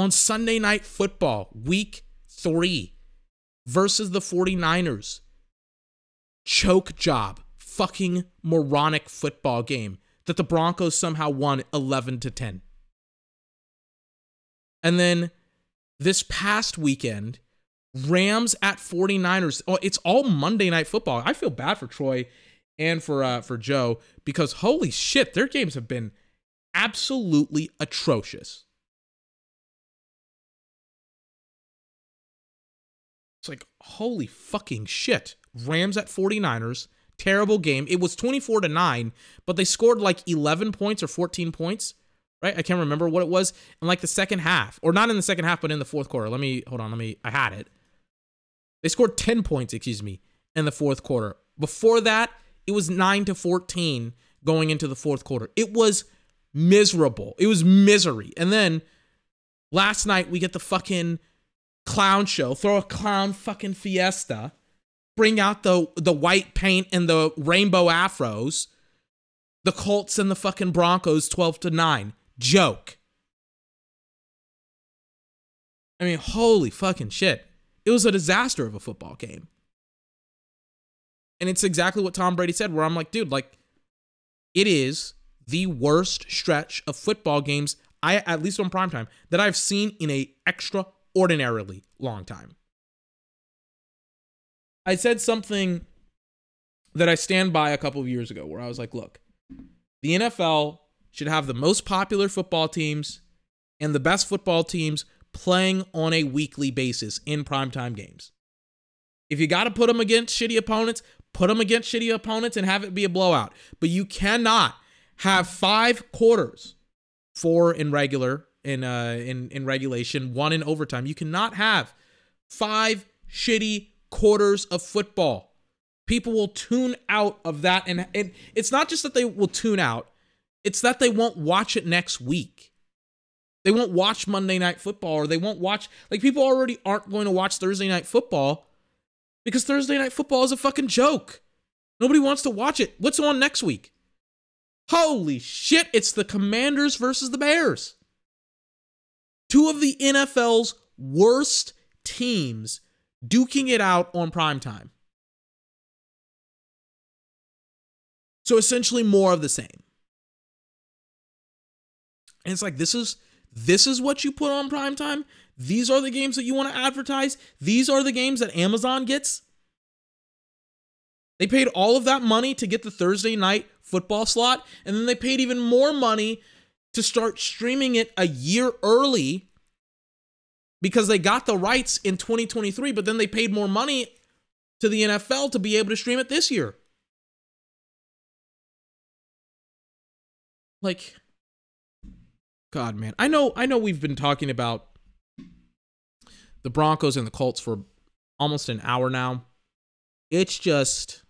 on Sunday night football, week three, versus the 49ers. Choke job, fucking moronic football game that the Broncos somehow won 11 to 10. And then this past weekend, Rams at 49ers. Oh, it's all Monday night football. I feel bad for Troy and for uh for Joe because holy shit, their games have been absolutely atrocious. Holy fucking shit. Rams at 49ers, terrible game. It was 24 to 9, but they scored like 11 points or 14 points right? I can't remember what it was in like the second half, or not in the second half, but in the fourth quarter. Let me hold on. Let me. I had it. They scored 10 points, excuse me, in the fourth quarter. Before that, it was 9 to 14 going into the fourth quarter. It was miserable. It was misery. And then last night we get the fucking clown show. Throw a clown fucking fiesta. Bring out the the white paint and the rainbow afros. The Colts and the fucking Broncos 12 to 9. Joke. I mean, holy fucking shit. It was a disaster of a football game. And it's exactly what Tom Brady said, where I'm like, dude, like, it is the worst stretch of football games, I at least on primetime, that I've seen in a extraordinarily long time. I said something that I stand by a couple of years ago where I was like, look, the NFL should have the most popular football teams and the best football teams playing on a weekly basis in primetime games. If you got to put them against shitty opponents, put them against shitty opponents and have it be a blowout. But you cannot have five quarters, four in regular in uh in in regulation, one in overtime. You cannot have five shitty quarters of football. People will tune out of that and and it's not just that they will tune out, it's that they won't watch it next week. They won't watch Monday Night Football or they won't watch, like, people already aren't going to watch Thursday Night Football because Thursday Night Football is a fucking joke. Nobody wants to watch it. What's on next week? Holy shit, it's the Commanders versus the Bears. Two of the NFL's worst teams duking it out on prime time. So essentially more of the same. And it's like this is this is what you put on primetime. These are the games that you want to advertise. These are the games that Amazon gets. They paid all of that money to get the Thursday night football slot, and then they paid even more money to start streaming it a year early because they got the rights in 2023, but then they paid more money to the NFL to be able to stream it this year. Like, God, man. I know I know we've been talking about the Broncos and the Colts for almost an hour now. It's just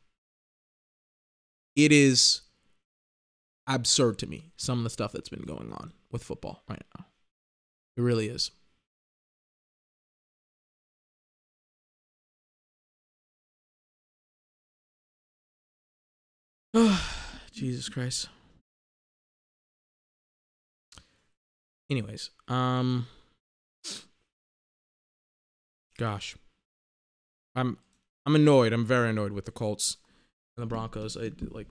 it is absurd to me some of the stuff that's been going on with football right now. It really is. Jesus Christ. Anyways, um gosh. I'm I'm annoyed. I'm very annoyed with the Colts and the Broncos. I like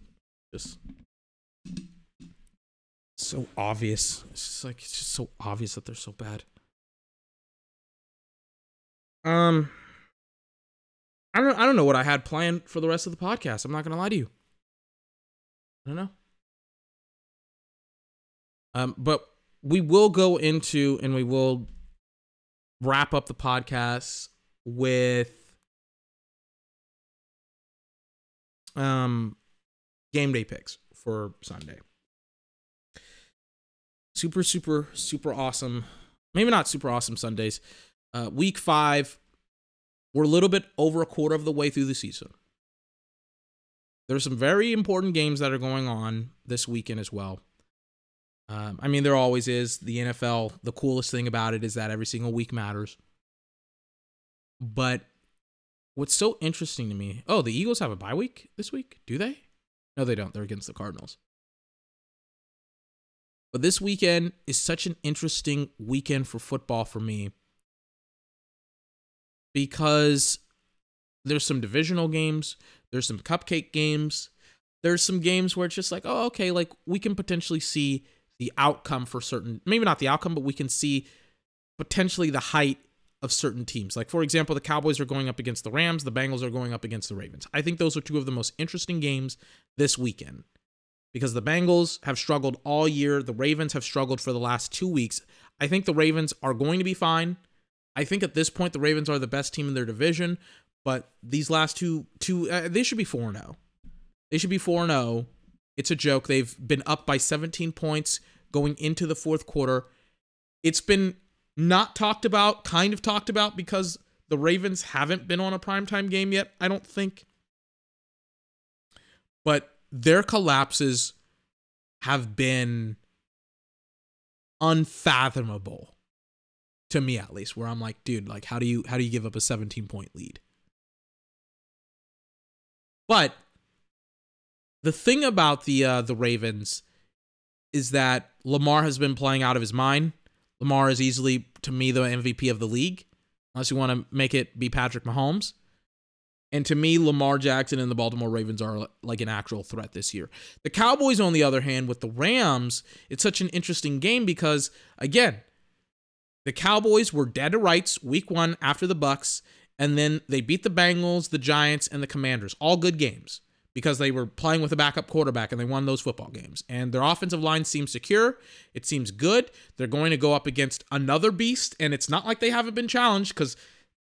just so obvious. It's just like it's just so obvious that they're so bad. Um I don't I don't know what I had planned for the rest of the podcast. I'm not to lie to you. I don't know. Um but we will go into and we will wrap up the podcast with um game day picks for Sunday. Super super super awesome. Maybe not super awesome Sundays. Uh week 5 we're a little bit over a quarter of the way through the season. There's some very important games that are going on this weekend as well. Um, I mean, there always is. The NFL, the coolest thing about it is that every single week matters. But what's so interesting to me oh, the Eagles have a bye week this week? Do they? No, they don't. They're against the Cardinals. But this weekend is such an interesting weekend for football for me because there's some divisional games, there's some cupcake games, there's some games where it's just like, oh, okay, like we can potentially see the outcome for certain, maybe not the outcome, but we can see potentially the height of certain teams. Like, for example, the Cowboys are going up against the Rams, the Bengals are going up against the Ravens. I think those are two of the most interesting games this weekend because the Bengals have struggled all year. The Ravens have struggled for the last two weeks. I think the Ravens are going to be fine. I think at this point the Ravens are the best team in their division, but these last two two uh, they should be 4 0. They should be 4 0. It's a joke. They've been up by 17 points going into the fourth quarter. It's been not talked about, kind of talked about because the Ravens haven't been on a primetime game yet, I don't think. But their collapses have been unfathomable to me at least where i'm like dude like how do you how do you give up a 17 point lead? But the thing about the uh the ravens is that lamar has been playing out of his mind. Lamar is easily to me the mvp of the league unless you want to make it be patrick mahomes and to me, Lamar Jackson and the Baltimore Ravens are like an actual threat this year. The Cowboys, on the other hand, with the Rams, it's such an interesting game because, again, the Cowboys were dead to rights week one after the Bucks, and then they beat the Bengals, the Giants, and the Commanders. All good games because they were playing with a backup quarterback and they won those football games. And their offensive line seems secure. It seems good. They're going to go up against another beast, and it's not like they haven't been challenged because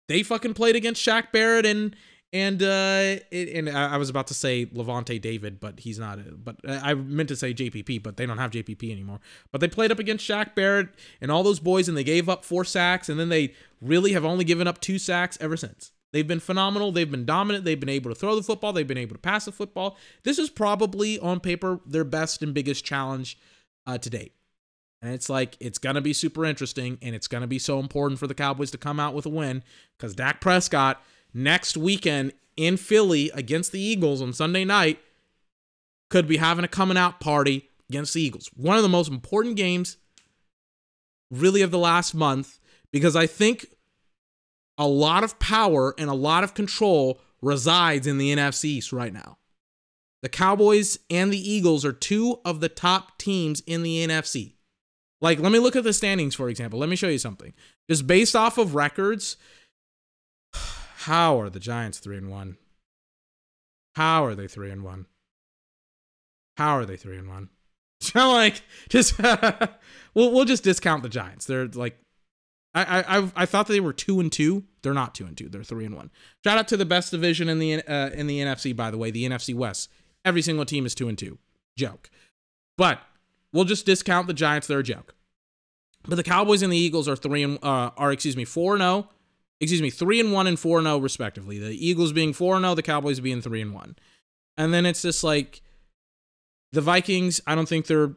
they fucking played against Shaq Barrett and and uh, it, and I was about to say Lavonte David, but he's not. But I meant to say JPP, but they don't have JPP anymore. But they played up against Shaq Barrett and all those boys, and they gave up four sacks, and then they really have only given up two sacks ever since. They've been phenomenal. They've been dominant. They've been able to throw the football. They've been able to pass the football. This is probably on paper their best and biggest challenge uh, to date. And it's like it's gonna be super interesting, and it's gonna be so important for the Cowboys to come out with a win because Dak Prescott next weekend in Philly against the Eagles on Sunday night could be having a coming out party against the Eagles. One of the most important games, really, of the last month, because I think a lot of power and a lot of control resides in the NFC East right now. The Cowboys and the Eagles are two of the top teams in the NFC. Like, let me look at the standings, for example. Let me show you something. Just based off of records, how are the Giants three and one? How are they three and one? How are they three and one? So like just we'll we'll just discount the Giants. They're like I I I thought they were two and two. They're not two and two. They're three and one. Shout out to the best division in the uh, in the NFC. By the way, the NFC West. Every single team is two and two. Joke, but we'll just discount the Giants. They're a joke. But the Cowboys and the Eagles are three and uh, are excuse me four and zero, oh excuse me, 3 and 1 and 4 and 0 respectively. The Eagles being 4 and 0, the Cowboys being 3 and 1. And then it's just like the Vikings, I don't think they're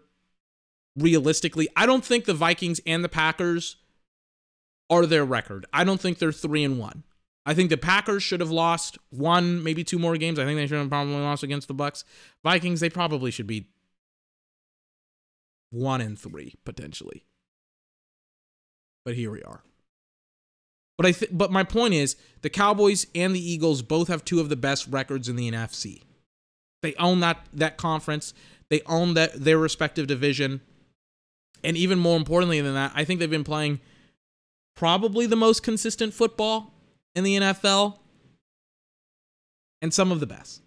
realistically, I don't think the Vikings and the Packers are their record. I don't think they're 3 and 1. I think the Packers should have lost one, maybe two more games. I think they should have probably lost against the Bucks. Vikings, they probably should be one and three potentially. But here we are. But I th- but my point is the Cowboys and the Eagles both have two of the best records in the NFC. They own that that conference. They own that their respective division. And even more importantly than that, I think they've been playing probably the most consistent football in the NFL and some of the best.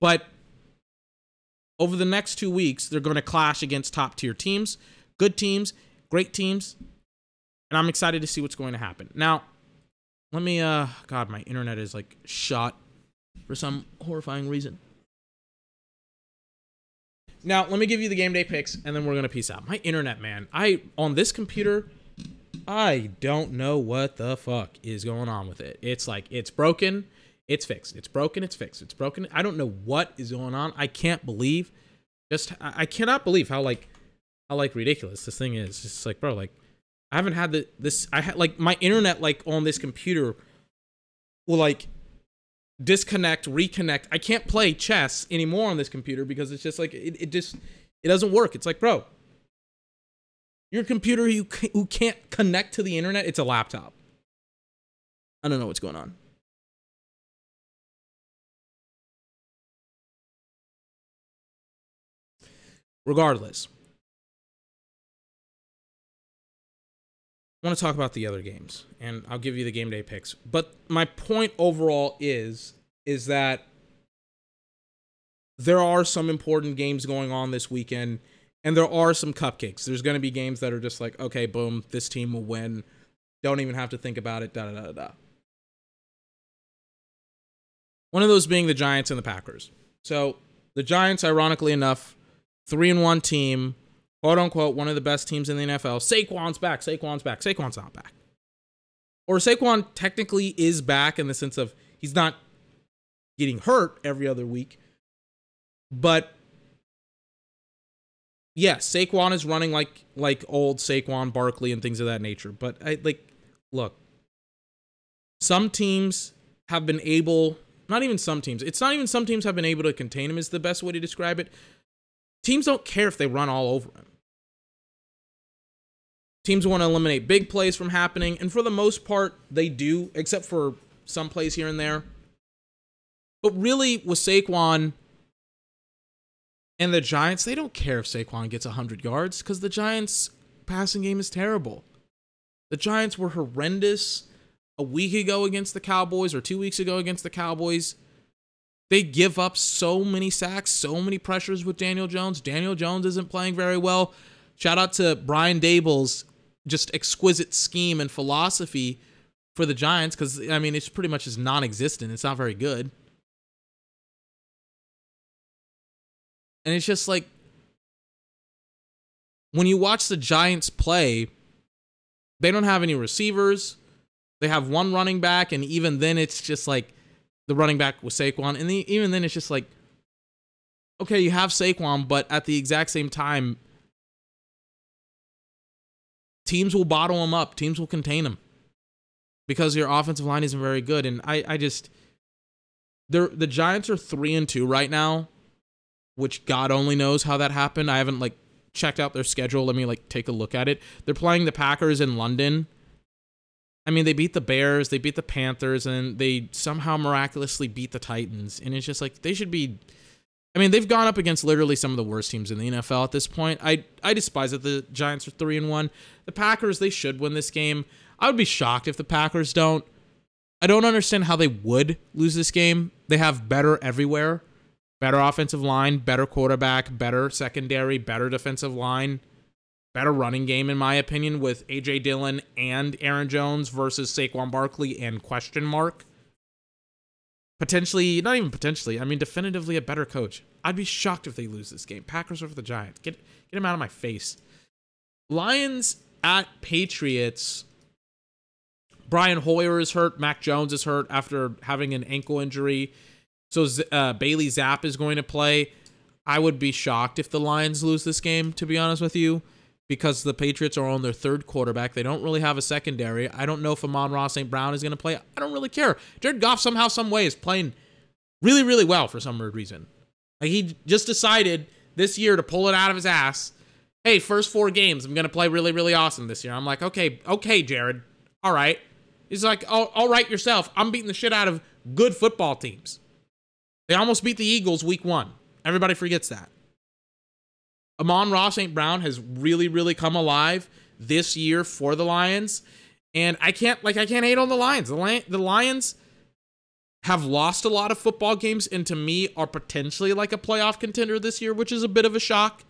But over the next 2 weeks, they're going to clash against top tier teams, good teams, great teams, and I'm excited to see what's going to happen. Now, let me uh god, my internet is like shot for some horrifying reason. Now, let me give you the game day picks and then we're going to peace out. My internet, man. I on this computer I don't know what the fuck is going on with it. It's like it's broken, it's fixed. It's broken, it's fixed. It's broken. I don't know what is going on. I can't believe just I cannot believe how like how like ridiculous this thing is. It's just like, bro, like I haven't had the this I had like my internet like on this computer will like disconnect, reconnect. I can't play chess anymore on this computer because it's just like it, it just it doesn't work. It's like, bro, your computer you who can't connect to the internet, it's a laptop. I don't know what's going on. Regardless, I want to talk about the other games, and I'll give you the game day picks. But my point overall is is that there are some important games going on this weekend, and there are some cupcakes. There's going to be games that are just like, okay, boom, this team will win. Don't even have to think about it. Da da da da. One of those being the Giants and the Packers. So the Giants, ironically enough, three and one team quote unquote, one of the best teams in the NFL. Saquon's back. Saquon's back. Saquon's not back. Or Saquon technically is back in the sense of he's not getting hurt every other week. But yes, Saquon is running like like old Saquon Barkley and things of that nature. But I like look, some teams have been able, not even some teams, it's not even some teams have been able to contain him is the best way to describe it. Teams don't care if they run all over him. Teams want to eliminate big plays from happening, and for the most part, they do, except for some plays here and there. But really, with Saquon and the Giants, they don't care if Saquon gets 100 yards because the Giants' passing game is terrible. The Giants were horrendous a week ago against the Cowboys or two weeks ago against the Cowboys. They give up so many sacks, so many pressures with Daniel Jones. Daniel Jones isn't playing very well. Shout out to Brian Daboll's just exquisite scheme and philosophy for the Giants because I mean it's pretty much just non-existent. It's not very good, and it's just like when you watch the Giants play, they don't have any receivers. They have one running back, and even then, it's just like the running back was Saquon, and the, even then, it's just like okay, you have Saquon, but at the exact same time teams will bottle him up. Teams will contain him because your offensive line isn't very good. And I, I just, they're, the Giants are three and two right now, which God only knows how that happened. I haven't like checked out their schedule. Let me like take a look at it. They're playing the Packers in London. I mean, they beat the Bears, they beat the Panthers, and they somehow miraculously beat the Titans. And it's just like they should be I mean, they've gone up against literally some of the worst teams in the NFL at this point. I I despise that the Giants are three and one. The Packers they should win this game. I would be shocked if the Packers don't. I don't understand how they would lose this game. They have better everywhere, better offensive line, better quarterback, better secondary, better defensive line, better running game in my opinion with AJ Dillon and Aaron Jones versus Saquon Barkley and question mark potentially not even potentially i mean definitively a better coach. I'd be shocked if they lose this game. Packers over the giants. Get get him out of my face. Lions at patriots. Brian hoyer is hurt. Mac jones is hurt after having an ankle injury. So uh, bailey Zappe is going to play. I would be shocked if the lions lose this game to be honest with you because the Patriots are on their third quarterback. They don't really have a secondary. I don't know if Amon-Ra St. Brown is going to play. I don't really care. Jared Goff somehow, some way is playing really, really well for some weird reason. Like he just decided this year to pull it out of his ass. Hey, first four games, I'm going to play really, really awesome this year. I'm like, okay, okay, Jared. All right. He's like, oh, all right yourself. I'm beating the shit out of good football teams. They almost beat the Eagles week one. Everybody forgets that. Amon-Ra St. Brown has really, really come alive this year for the Lions. And I can't like I can't hate on the Lions. The, the Lions have lost a lot of football games and to me are potentially like a playoff contender this year, which is a bit of a shock.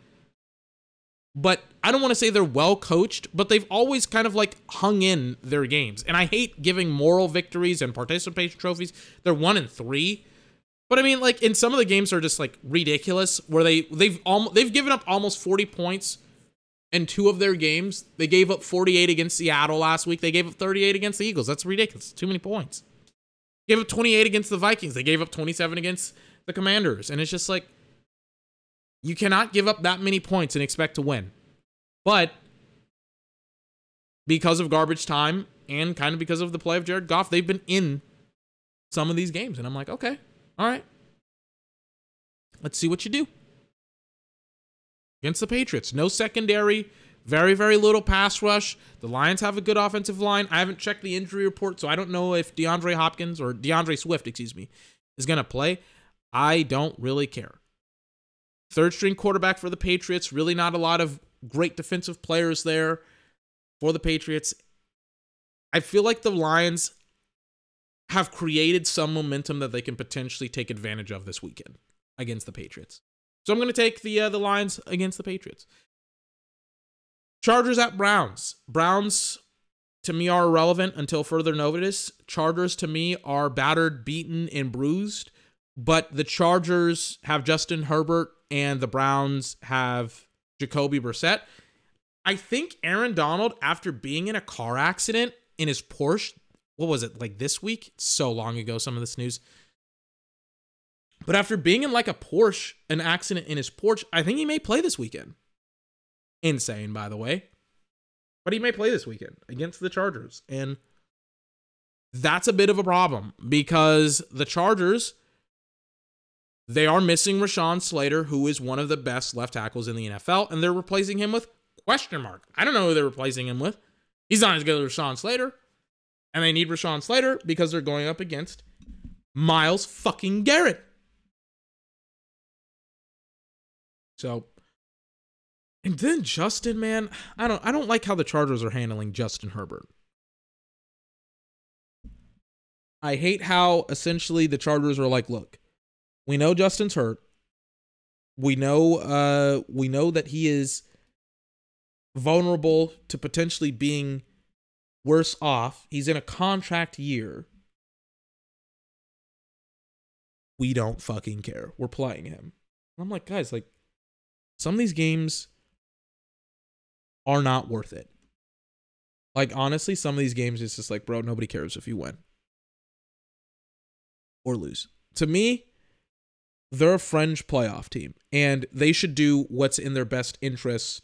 But I don't want to say they're well coached, but they've always kind of like hung in their games. And I hate giving moral victories and participation trophies. They're 1 and 3. But I mean, like in some of the games are just like ridiculous, where they they've almost they've given up almost 40 points in two of their games. They gave up 48 against Seattle last week. They gave up 38 against the Eagles. That's ridiculous. Too many points. Gave up 28 against the Vikings. They gave up 27 against the Commanders, and it's just like you cannot give up that many points and expect to win. But because of garbage time and kind of because of the play of Jared Goff, they've been in some of these games. And I'm like, okay, all right. Let's see what you do. Against the Patriots. No secondary, very, very little pass rush. The Lions have a good offensive line. I haven't checked the injury report, so I don't know if DeAndre Hopkins or D'Andre Swift, excuse me, is going to play. I don't really care. Third string quarterback for the Patriots. Really not a lot of great defensive players there for the Patriots. I feel like the Lions have created some momentum that they can potentially take advantage of this weekend against the Patriots. So I'm going to take the uh, the Lions against the Patriots. Chargers at Browns. Browns to me are irrelevant until further notice. Chargers to me are battered, beaten, and bruised. But the Chargers have Justin Herbert and the Browns have Jacoby Brissett. I think Aaron Donald, after being in a car accident in his Porsche, what was it, like this week? So long ago, some of this news. But after being in like a Porsche, an accident in his Porsche, I think he may play this weekend. Insane, by the way. But he may play this weekend against the Chargers. And that's a bit of a problem because the Chargers, they are missing Rashawn Slater, who is one of the best left tackles in the NFL, and they're replacing him with question mark. I don't know who they're replacing him with. He's not as good as Rashawn Slater. And they need Rashawn Slater because they're going up against Myles fucking Garrett. So and then Justin, man, I don't I don't like how the Chargers are handling Justin Herbert. I hate how essentially the Chargers are like, look, we know Justin's hurt. We know uh we know that he is vulnerable to potentially being worse off. He's in a contract year. We don't fucking care. We're playing him. I'm like, guys, like some of these games are not worth it. Like honestly, some of these games it's just like, bro, nobody cares if you win or lose. To me, they're a fringe playoff team and they should do what's in their best interest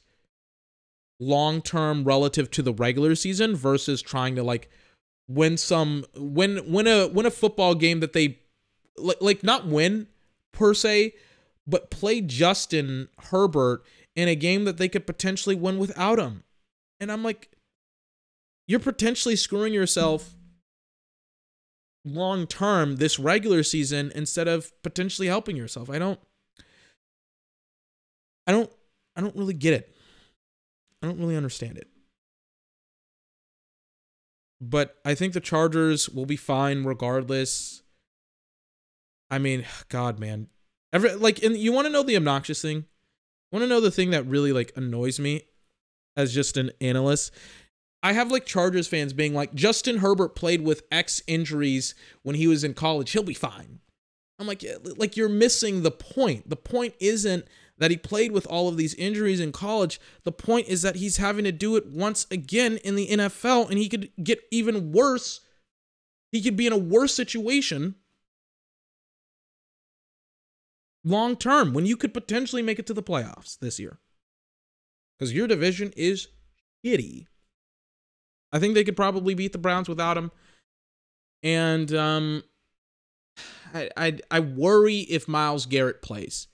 long term relative to the regular season versus trying to like win some win win a win a football game that they like like not win per se but play Justin Herbert in a game that they could potentially win without him. And I'm like, you're potentially screwing yourself long term this regular season instead of potentially helping yourself. I don't I don't I don't really get it. I don't really understand it. But I think the Chargers will be fine regardless. I mean, God, man. Every like and you want to know the obnoxious thing? Want to know the thing that really like annoys me as just an analyst? I have like Chargers fans being like, Justin Herbert played with X injuries when he was in college. He'll be fine. I'm like, like you're missing the point. The point isn't that he played with all of these injuries in college. The point is that he's having to do it once again in the NFL and he could get even worse. He could be in a worse situation long term when you could potentially make it to the playoffs this year. Because your division is shitty. I think they could probably beat the Browns without him. And um I, I I worry if Myles Garrett plays.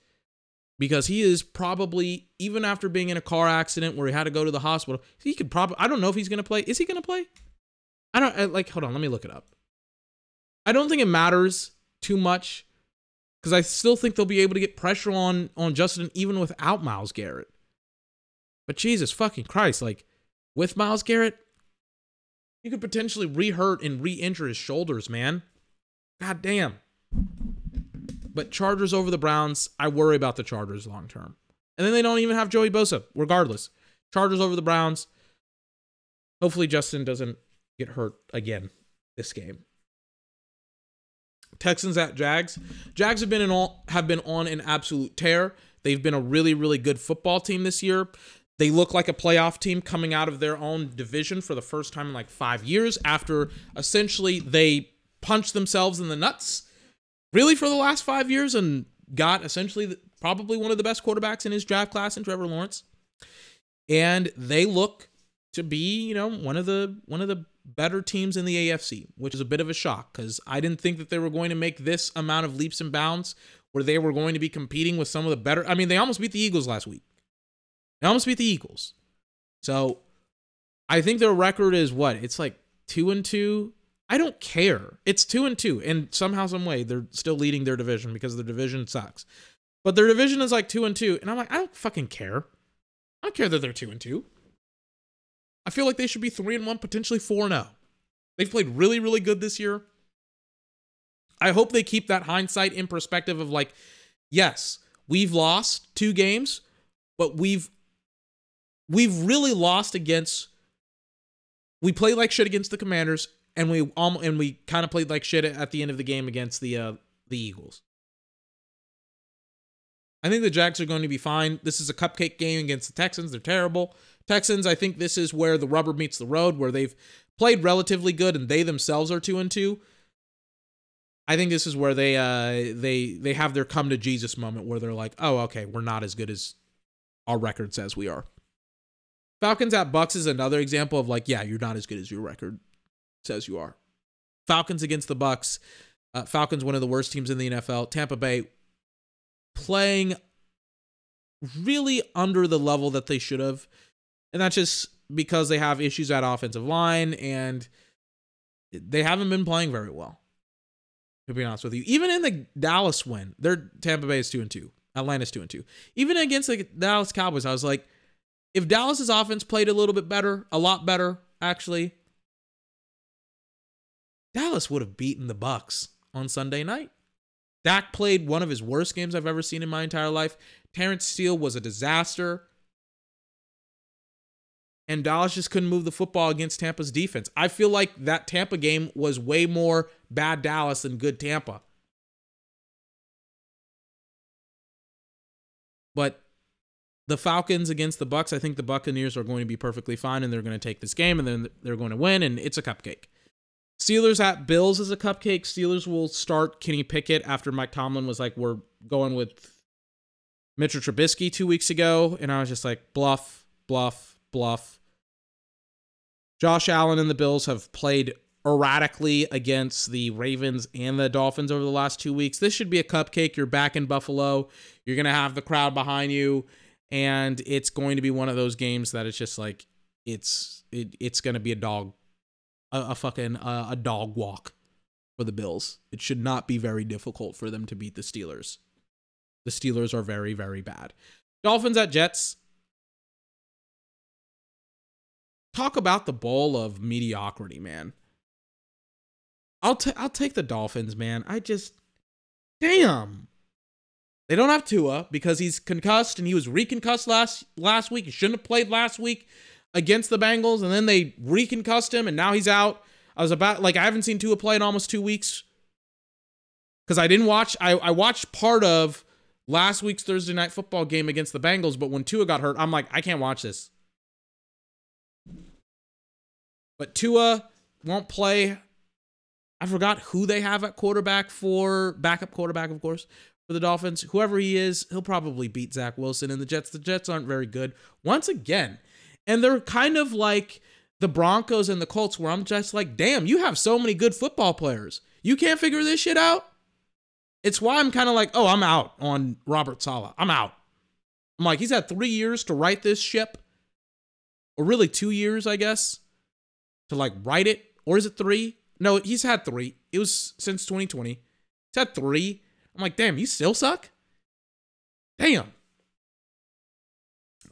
Because he is probably, even after being in a car accident where he had to go to the hospital, he could probably I don't know if he's gonna play. Is he gonna play? I don't I, like hold on, let me look it up. I don't think it matters too much because I still think they'll be able to get pressure on on Justin even without Myles Garrett. But Jesus fucking Christ, like with Myles Garrett, you could potentially re-hurt and re-injure his shoulders, man. God damn. But Chargers over the Browns, I worry about the Chargers long term. And then they don't even have Joey Bosa, regardless. Chargers over the Browns. Hopefully Justin doesn't get hurt again this game. Texans at Jags. Jags have been in all have been on an absolute tear. They've been a really really good football team this year. They look like a playoff team coming out of their own division for the first time in like 5 years after essentially they punched themselves in the nuts really for the last 5 years and got essentially probably one of the best quarterbacks in his draft class in Trevor Lawrence. And they look to be, you know, one of the one of the better teams in the AFC, which is a bit of a shock because I didn't think that they were going to make this amount of leaps and bounds where they were going to be competing with some of the better. I mean, they almost beat the Eagles last week. They almost beat the Eagles. So I think their record is what? It's like two and two. I don't care. It's two and two, and somehow, some way, they're still leading their division because their division sucks. But their division is like two and two, and I'm like, I don't fucking care. I don't care that they're two and two. I feel like they should be three and one, potentially four and zero. They've played really, really good this year. I hope they keep that hindsight in perspective of like, yes, we've lost two games, but we've we've really lost against. We play like shit against the Commanders, and we and we kind of played like shit at the end of the game against the uh, the Eagles. I think the Jags are going to be fine. This is a cupcake game against the Texans. They're terrible. Texans, I think this is where the rubber meets the road, where they've played relatively good and they themselves are two and two. I think this is where they uh they they have their come to Jesus moment where they're like, oh, okay, we're not as good as our record says we are. Falcons at Bucks is another example of like, yeah, you're not as good as your record says you are. Falcons against the Bucks. Uh, Falcons, one of the worst teams in the NFL. Tampa Bay playing really under the level that they should have. And that's just because they have issues at offensive line and they haven't been playing very well. To be honest with you, even in the Dallas win, their Tampa Bay is two and two, Atlanta's two and two. Even against the Dallas Cowboys, I was like, if Dallas's offense played a little bit better, a lot better, actually, Dallas would have beaten the Bucks on Sunday night. Dak played one of his worst games I've ever seen in my entire life. Terence Steele was a disaster. And Dallas just couldn't move the football against Tampa's defense. I feel like that Tampa game was way more bad Dallas than good Tampa. But the Falcons against the Bucks, I think the Buccaneers are going to be perfectly fine and they're going to take this game and then they're going to win and it's a cupcake. Steelers at Bills is a cupcake. Steelers will start Kenny Pickett after Mike Tomlin was like, we're going with Mitchell Trubisky two weeks ago. And I was just like, bluff, bluff, bluff. Josh Allen and the Bills have played erratically against the Ravens and the Dolphins over the last two weeks. This should be a cupcake. You're back in Buffalo. You're going to have the crowd behind you. And it's going to be one of those games that it's just like, it's it, it's going to be a dog a, a fucking uh, a dog walk for the Bills. It should not be very difficult for them to beat the Steelers. The Steelers are very very bad. Dolphins at Jets. Talk about the bowl of mediocrity, man. I'll t- I'll take the Dolphins, man. I just damn. They don't have Tua because he's concussed and he was reconcussed last last week. He shouldn't have played last week against the Bengals, and then they reconcussed him, and now he's out. I was about like I haven't seen Tua play in almost two weeks because I didn't watch. I I watched part of last week's Thursday night football game against the Bengals, but when Tua got hurt, I'm like I can't watch this. But Tua won't play. I forgot who they have at quarterback for backup quarterback, of course, for the Dolphins. Whoever he is, he'll probably beat Zach Wilson and the Jets. The Jets aren't very good. Once again, and they're kind of like the Broncos and the Colts, where I'm just like, damn, you have so many good football players. You can't figure this shit out. It's why I'm kind of like, oh, I'm out on Robert Saleh. I'm out. I'm like, he's had three years to write this ship, or really two years, I guess, to like write it. Or is it three? No, he's had three. It was since 2020. He's had three. I'm like, damn, you still suck? Damn.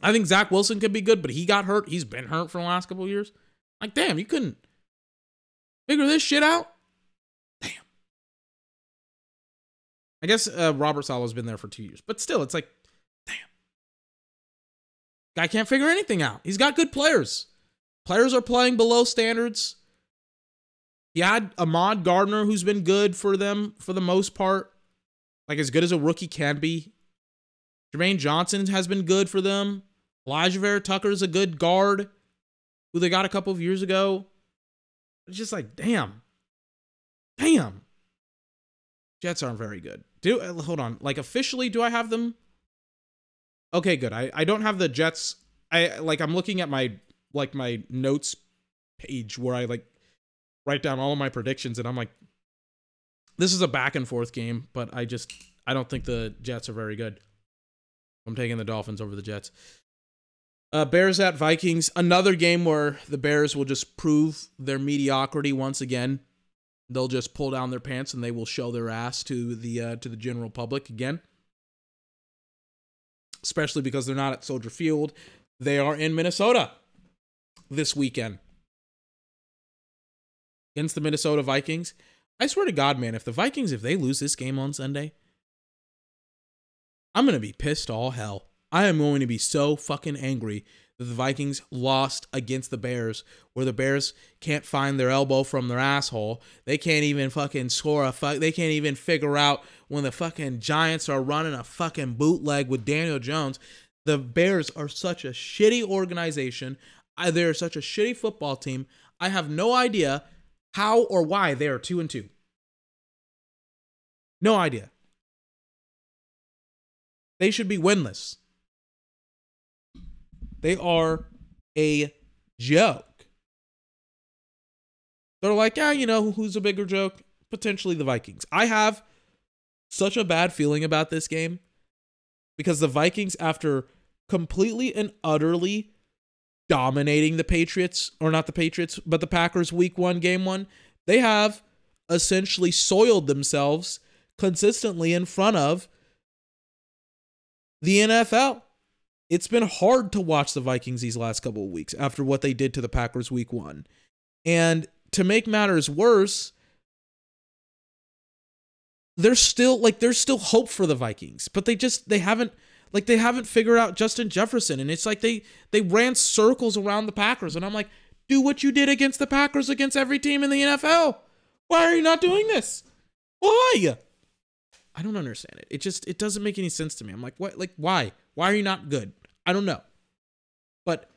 I think Zach Wilson could be good, but he got hurt. He's been hurt for the last couple years. Like, damn, you couldn't figure this shit out? Damn. I guess uh, Robert Saleh's been there for two years, but still, it's like, damn. Guy can't figure anything out. He's got good players. Players are playing below standards. He had Ahmad Gardner, who's been good for them for the most part, like as good as a rookie can be. Jermaine Johnson has been good for them. Alijah Vera is a good guard who they got a couple of years ago. It's just like, damn. Damn. Jets aren't very good. Do hold on. Like officially, do I have them? Okay, good. I, I don't have the Jets. I like I'm looking at my like my notes page where I like write down all of my predictions, and I'm like, this is a back and forth game, but I just I don't think the Jets are very good. I'm taking the Dolphins over the Jets. Uh, Bears at Vikings, another game where the Bears will just prove their mediocrity once again. They'll just pull down their pants and they will show their ass to the uh, to the general public again. Especially because they're not at Soldier Field, they are in Minnesota this weekend against the Minnesota Vikings. I swear to God, man, if the Vikings if they lose this game on Sunday, I'm gonna be pissed all hell. I am going to be so fucking angry that the Vikings lost against the Bears, where the Bears can't find their elbow from their asshole. They can't even fucking score a fuck. They can't even figure out when the fucking Giants are running a fucking bootleg with Daniel Jones. The Bears are such a shitty organization. They're such a shitty football team. I have no idea how or why they are two and two. No idea. They should be winless. They are a joke. They're like, yeah, you know, who's a bigger joke? Potentially the Vikings. I have such a bad feeling about this game because the Vikings, after completely and utterly dominating the Patriots, or not the Patriots, but the Packers week one, game one, they have essentially soiled themselves consistently in front of the NFL. It's been hard to watch the Vikings these last couple of weeks after what they did to the Packers week one. And to make matters worse, there's still like there's still hope for the Vikings, but they just they haven't like they haven't figured out Justin Jefferson and it's like they they ran circles around the Packers and I'm like, "Do what you did against the Packers against every team in the NFL. Why are you not doing this? Why?" I don't understand it. It just it doesn't make any sense to me. I'm like, what? Like, why? Why are you not good? I don't know. But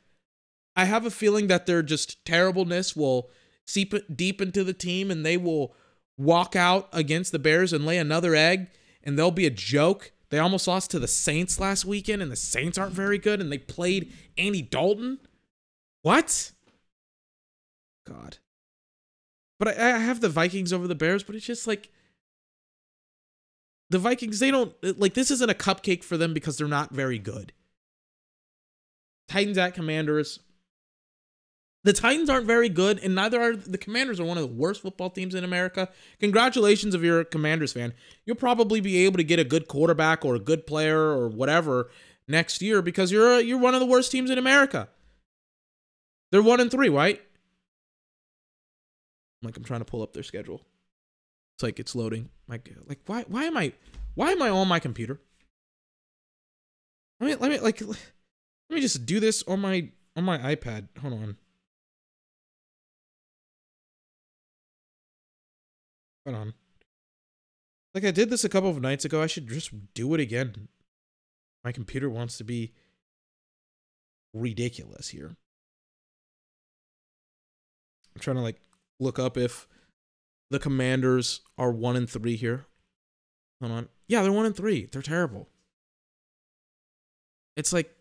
I have a feeling that their just terribleness will seep deep into the team, and they will walk out against the Bears and lay another egg, and they'll be a joke. They almost lost to the Saints last weekend, and the Saints aren't very good, and they played Andy Dalton. What? God. But I, I have the Vikings over the Bears, but it's just like the Vikings, they don't like this isn't a cupcake for them because they're not very good. Titans at Commanders. The Titans aren't very good, and neither are the Commanders are one of the worst football teams in America. Congratulations if you're a Commanders fan. You'll probably be able to get a good quarterback or a good player or whatever next year because you're you're one of the worst teams in America. They're one and three, right? Like I'm trying to pull up their schedule. It's like it's loading. Like like why why am I why am I on my computer? Let me let me like let me just do this on my on my iPad. Hold on. Hold on. Like I did this a couple of nights ago. I should just do it again. My computer wants to be ridiculous here. I'm trying to like look up if the Commanders are one and three here. Hold on. Yeah, they're one and three. They're terrible. It's like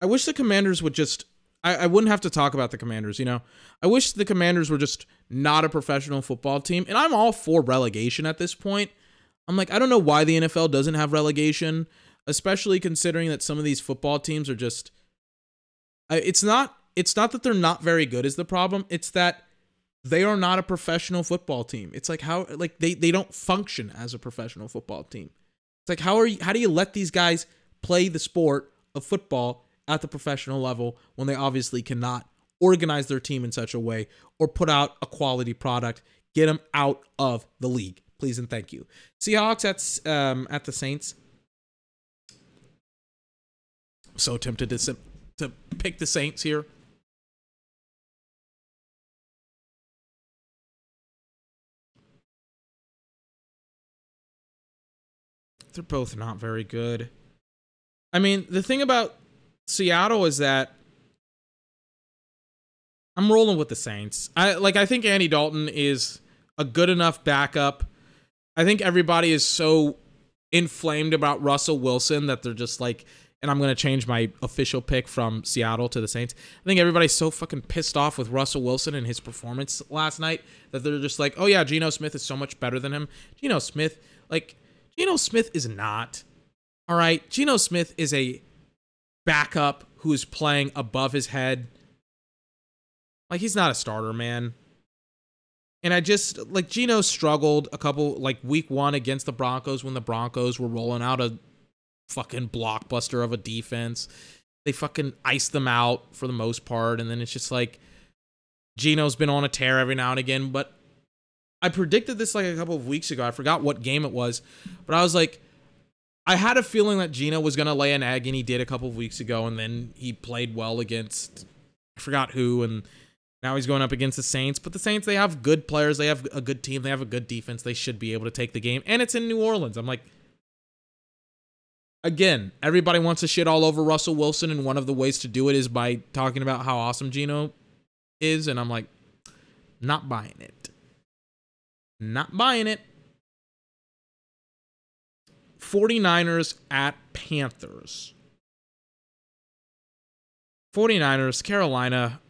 I wish the Commanders would just I, I wouldn't have to talk about the Commanders, you know. I wish the Commanders were just not a professional football team. And I'm all for relegation at this point. I'm like, I don't know why the NFL doesn't have relegation, especially considering that some of these football teams are just it's not it's not that they're not very good is the problem. It's that they are not a professional football team. It's like how like they they don't function as a professional football team. It's like how are you how do you let these guys play the sport of football at the professional level when they obviously cannot organize their team in such a way or put out a quality product, get them out of the league. Please and thank you. Seahawks at um at the Saints. So tempted to to pick the Saints here. they're both not very good. I mean, the thing about Seattle is that I'm rolling with the Saints. I like I think Andy Dalton is a good enough backup. I think everybody is so inflamed about Russell Wilson that they're just like and I'm going to change my official pick from Seattle to the Saints. I think everybody's so fucking pissed off with Russell Wilson and his performance last night that they're just like, oh yeah, Geno Smith is so much better than him. Geno Smith, like, Geno Smith is not. All right. Geno Smith is a backup who is playing above his head. Like, he's not a starter, man. And I just like Geno struggled a couple like week one against the Broncos when the Broncos were rolling out a fucking blockbuster of a defense. They fucking iced them out for the most part, and then it's just like Geno's been on a tear every now and again. But I predicted this like a couple of weeks ago. I forgot what game it was, but I was like, I had a feeling that Geno was gonna lay an egg, and he did a couple of weeks ago, and then he played well against I forgot who, and now he's going up against the Saints. But the Saints, they have good players, they have a good team, they have a good defense. They should be able to take the game, and it's in New Orleans. I'm like, again, everybody wants to shit all over Russell Wilson, and one of the ways to do it is by talking about how awesome Geno is, and I'm like, not buying it. Not buying it. 49ers at Panthers. 49ers, Carolina.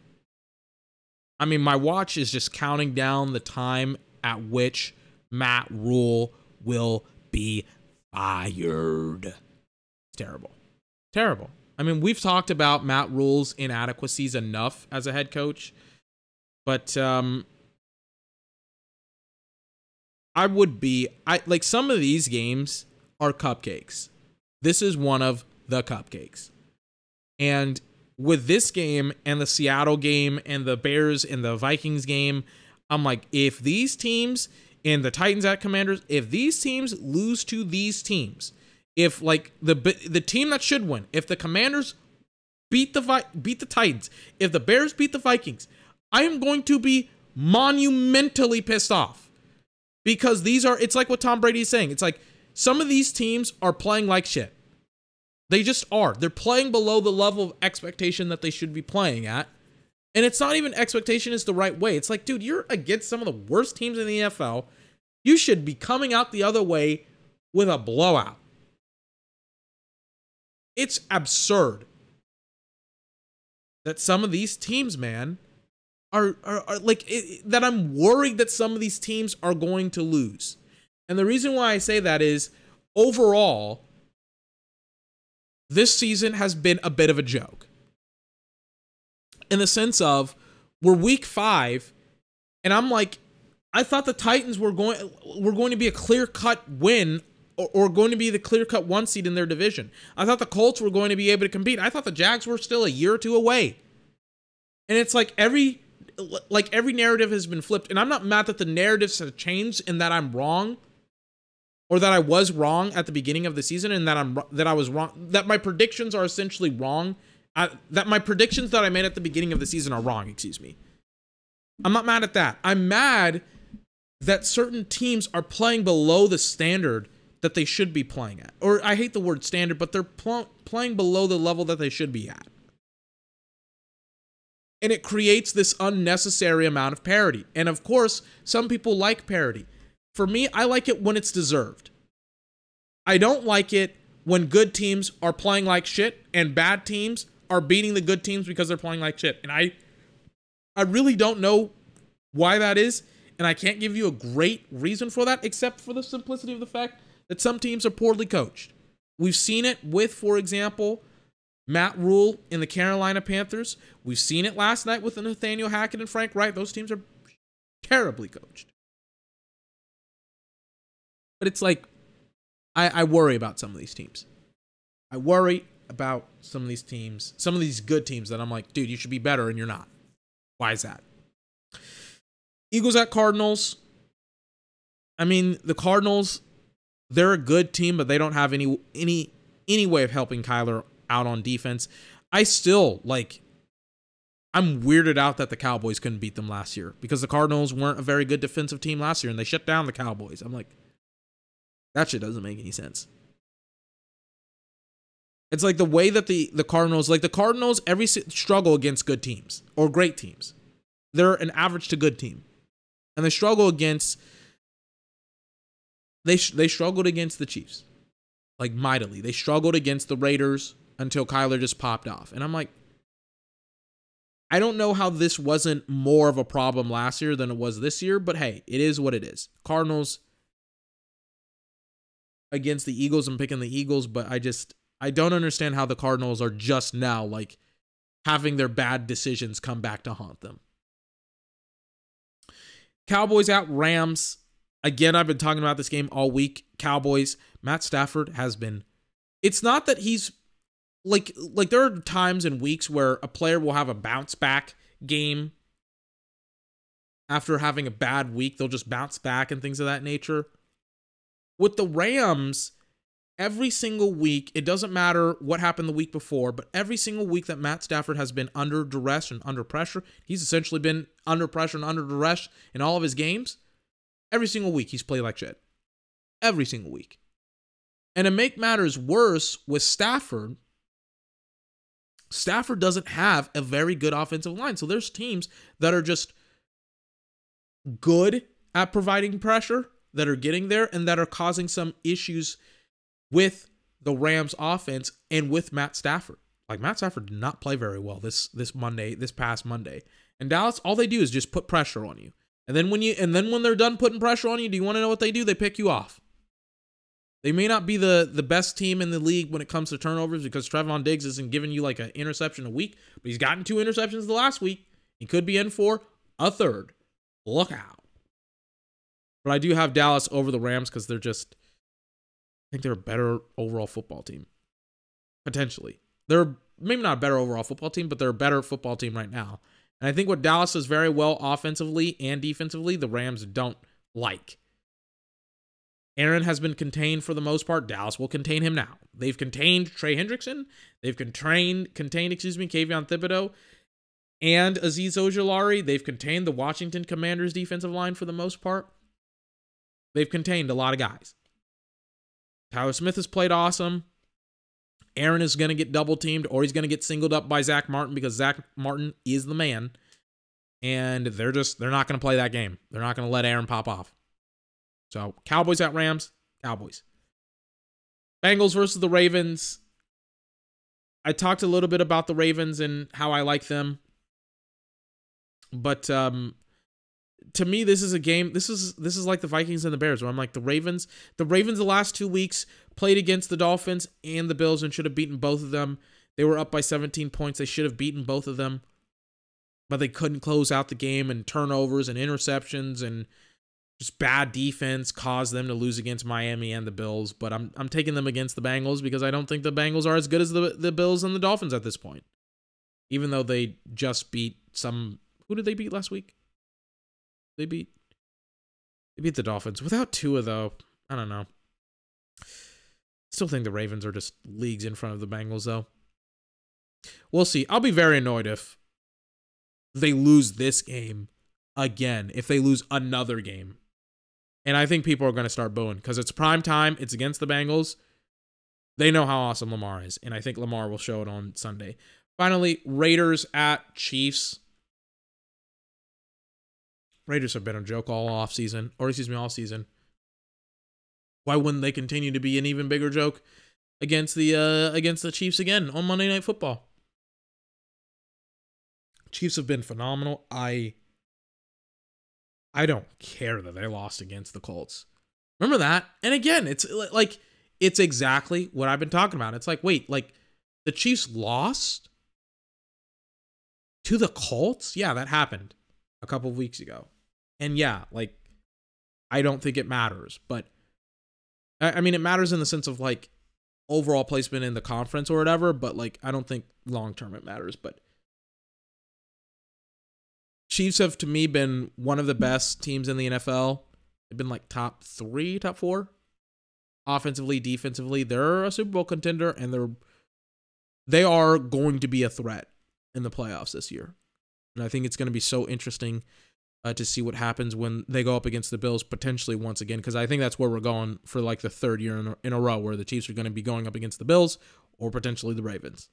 I mean, my watch is just counting down the time at which Matt Rhule will be fired It's terrible. Terrible. I mean, we've talked about Matt Rhule's inadequacies enough as a head coach, but um I would be I like some of these games are cupcakes. This is one of the cupcakes. And with this game and the Seattle game and the Bears and the Vikings game, I'm like if these teams and the Titans at Commanders, if these teams lose to these teams, if like the the team that should win, if the Commanders beat the beat the Titans, if the Bears beat the Vikings, I am going to be monumentally pissed off because these are it's like what Tom Brady is saying. It's like some of these teams are playing like shit. They just are. They're playing below the level of expectation that they should be playing at. And it's not even expectation is the right way. It's like, dude, you're against some of the worst teams in the NFL. You should be coming out the other way with a blowout. It's absurd that some of these teams, man, are, are, are like it, that I'm worried that some of these teams are going to lose. And the reason why I say that is overall, this season has been a bit of a joke. In the sense of we're week five, and I'm like, I thought the Titans were going were going to be a clear cut win or, or going to be the clear cut one seed in their division. I thought the Colts were going to be able to compete. I thought the Jags were still a year or two away. And it's like every like every narrative has been flipped and I'm not mad that the narratives have changed and that I'm wrong or that I was wrong at the beginning of the season and that I'm that I was wrong that my predictions are essentially wrong I, that my predictions that I made at the beginning of the season are wrong, excuse me. I'm not mad at that. I'm mad that certain teams are playing below the standard that they should be playing at. Or I hate the word standard, but they're pl- playing below the level that they should be at. And it creates this unnecessary amount of parity. And of course, some people like parity. For me, I like it when it's deserved. I don't like it when good teams are playing like shit and bad teams are beating the good teams because they're playing like shit. And I I really don't know why that is, and I can't give you a great reason for that except for the simplicity of the fact that some teams are poorly coached. We've seen it with, for example, Matt Rhule in the Carolina Panthers. We've seen it last night with Nathaniel Hackett and Frank Reich. Those teams are terribly coached. But it's like, I, I worry about some of these teams. I worry about some of these teams, some of these good teams that I'm like, dude, you should be better, and you're not. Why is that? Eagles at Cardinals. I mean, the Cardinals they're a good team, but they don't have any any any way of helping Kyler out on defense. I still like I'm weirded out that the Cowboys couldn't beat them last year because the Cardinals weren't a very good defensive team last year and they shut down the Cowboys. I'm like, that shit doesn't make any sense. It's like the way that the the Cardinals, like the Cardinals, every struggle against good teams or great teams. They're an average to good team, and they struggle against they they struggled against the Chiefs, like mightily. They struggled against the Raiders. until Kyler just popped off. And I'm like, I don't know how this wasn't more of a problem last year than it was this year, but hey, it is what it is. Cardinals against the Eagles, I'm picking the Eagles, but I just I don't understand how the Cardinals are just now like having their bad decisions come back to haunt them. Cowboys out Rams. Again, I've been talking about this game all week. Cowboys, Matt Stafford has been it's not that he's like like there are times and weeks where a player will have a bounce back game after having a bad week, they'll just bounce back and things of that nature. With the Rams, every single week, it doesn't matter what happened the week before, but every single week that Matt Stafford has been under duress and under pressure, he's essentially been under pressure and under duress in all of his games. Every single week, he's played like shit. Every single week. And to make matters worse with Stafford, Stafford doesn't have a very good offensive line. So there's teams that are just good at providing pressure, that are getting there, and that are causing some issues with the Rams offense and with Matt Stafford. Like Matt Stafford did not play very well this this Monday, this past Monday. And Dallas, all they do is just put pressure on you. And then when you and then when they're done putting pressure on you, do you want to know what they do? They pick you off. They may not be the the best team in the league when it comes to turnovers because Trevon Diggs isn't giving you like an interception a week, but he's gotten two interceptions the last week. He could be in for a third. Look out. But I do have Dallas over the Rams because they're just I think they're a better overall football team. Potentially. They're maybe not a better overall football team, but they're a better football team right now. And I think what Dallas does very well offensively and defensively, the Rams don't like. Aaron has been contained for the most part. Dallas will contain him now. They've contained Trey Hendrickson. They've contained, contained, excuse me, Kayvon Thibodeaux and Azeez Ojulari. They've contained the Washington Commanders defensive line for the most part. They've contained a lot of guys. Tyler Smith has played awesome. Aaron is going to get double teamed or he's going to get singled up by Zack Martin because Zack Martin is the man. And they're just, they're not going to play that game. They're not going to let Aaron pop off. So Cowboys at Rams, Cowboys. Bengals versus the Ravens. I talked a little bit about the Ravens and how I like them. But um to me this is a game this is this is like the Vikings and the Bears where I'm like the Ravens the Ravens the last 2 weeks played against the Dolphins and the Bills and should have beaten both of them. They were up by 17 points. They should have beaten both of them. But they couldn't close out the game and turnovers and interceptions and just bad defense caused them to lose against Miami and the Bills. But I'm I'm taking them against the Bengals because I don't think the Bengals are as good as the the Bills and the Dolphins at this point. Even though they just beat some who did they beat last week? They beat they beat the Dolphins without Tua though. I don't know. Still think the Ravens are just leagues in front of the Bengals though. We'll see. I'll be very annoyed if they lose this game again. If they lose another game and I think people are going to start booing because it's prime time. It's against the Bengals. They know how awesome Lamar is. And I think Lamar will show it on Sunday. Finally, Raiders at Chiefs. Raiders have been a joke all off season, or excuse me, all season. Why wouldn't they continue to be an even bigger joke against the uh, against the Chiefs again on Monday Night Football? Chiefs have been phenomenal. I I don't care that they lost against the Colts. Remember that? And again, it's like it's exactly what I've been talking about. It's like, wait, like the Chiefs lost to the Colts? Yeah, that happened a couple of weeks ago. And yeah, like I don't think it matters, but I mean it matters in the sense of like overall placement in the conference or whatever, but like I don't think long term it matters, but Chiefs have to me been one of the best teams in the NFL. They've been like top three, top four, offensively, defensively. They're a Super Bowl contender, and they're they are going to be a threat in the playoffs this year. And I think it's going to be so interesting uh, to see what happens when they go up against the Bills potentially once again, because I think that's where we're going for like the third year in a, in a row, where the Chiefs are going to be going up against the Bills or potentially the Ravens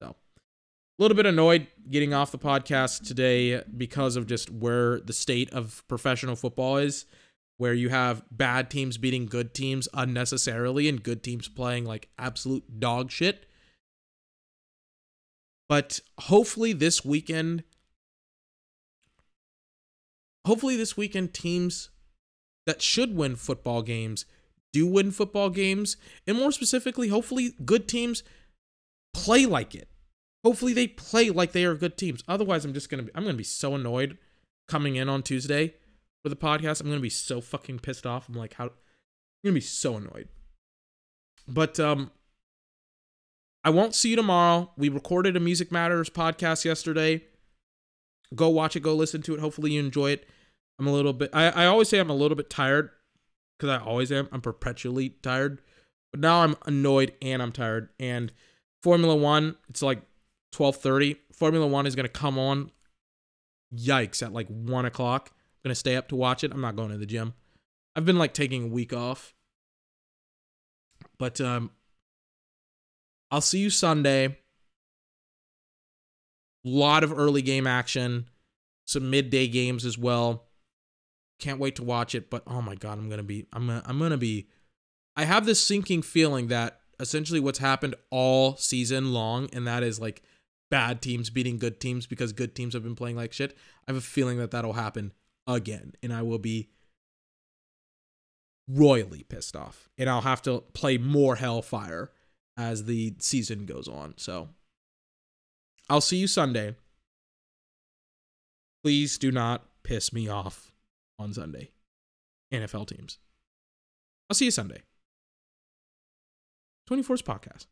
So, a little bit annoyed getting off the podcast today because of just where the state of professional football is, where you have bad teams beating good teams unnecessarily and good teams playing like absolute dog shit. But hopefully this weekend, hopefully this weekend, teams that should win football games do win football games. And more specifically, hopefully good teams play like it. Hopefully they play like they are good teams. Otherwise, I'm just gonna be I'm gonna be so annoyed coming in on Tuesday for the podcast. I'm gonna be so fucking pissed off. I'm like, how I'm gonna be so annoyed. But um I won't see you tomorrow. We recorded a Music Matters podcast yesterday. Go watch it, go listen to it. Hopefully you enjoy it. I'm a little bit I, I always say I'm a little bit tired because I always am. I'm perpetually tired. But now I'm annoyed and I'm tired. And Formula One, it's like 12:30. Formula One is gonna come on. Yikes! At like one o'clock. I'm gonna stay up to watch it. I'm not going to the gym. I've been like taking a week off. But um, I'll see you Sunday. Lot of early game action, some midday games as well. Can't wait to watch it, but oh my god, I'm gonna be I'm gonna I'm gonna be I have this sinking feeling that essentially what's happened all season long, and that is like bad teams beating good teams because good teams have been playing like shit. I have a feeling that that'll happen again, and I will be royally pissed off, and I'll have to play more Hellfire as the season goes on. So I'll see you Sunday. Please do not piss me off on Sunday. NFL teams. I'll see you Sunday. 24's podcast.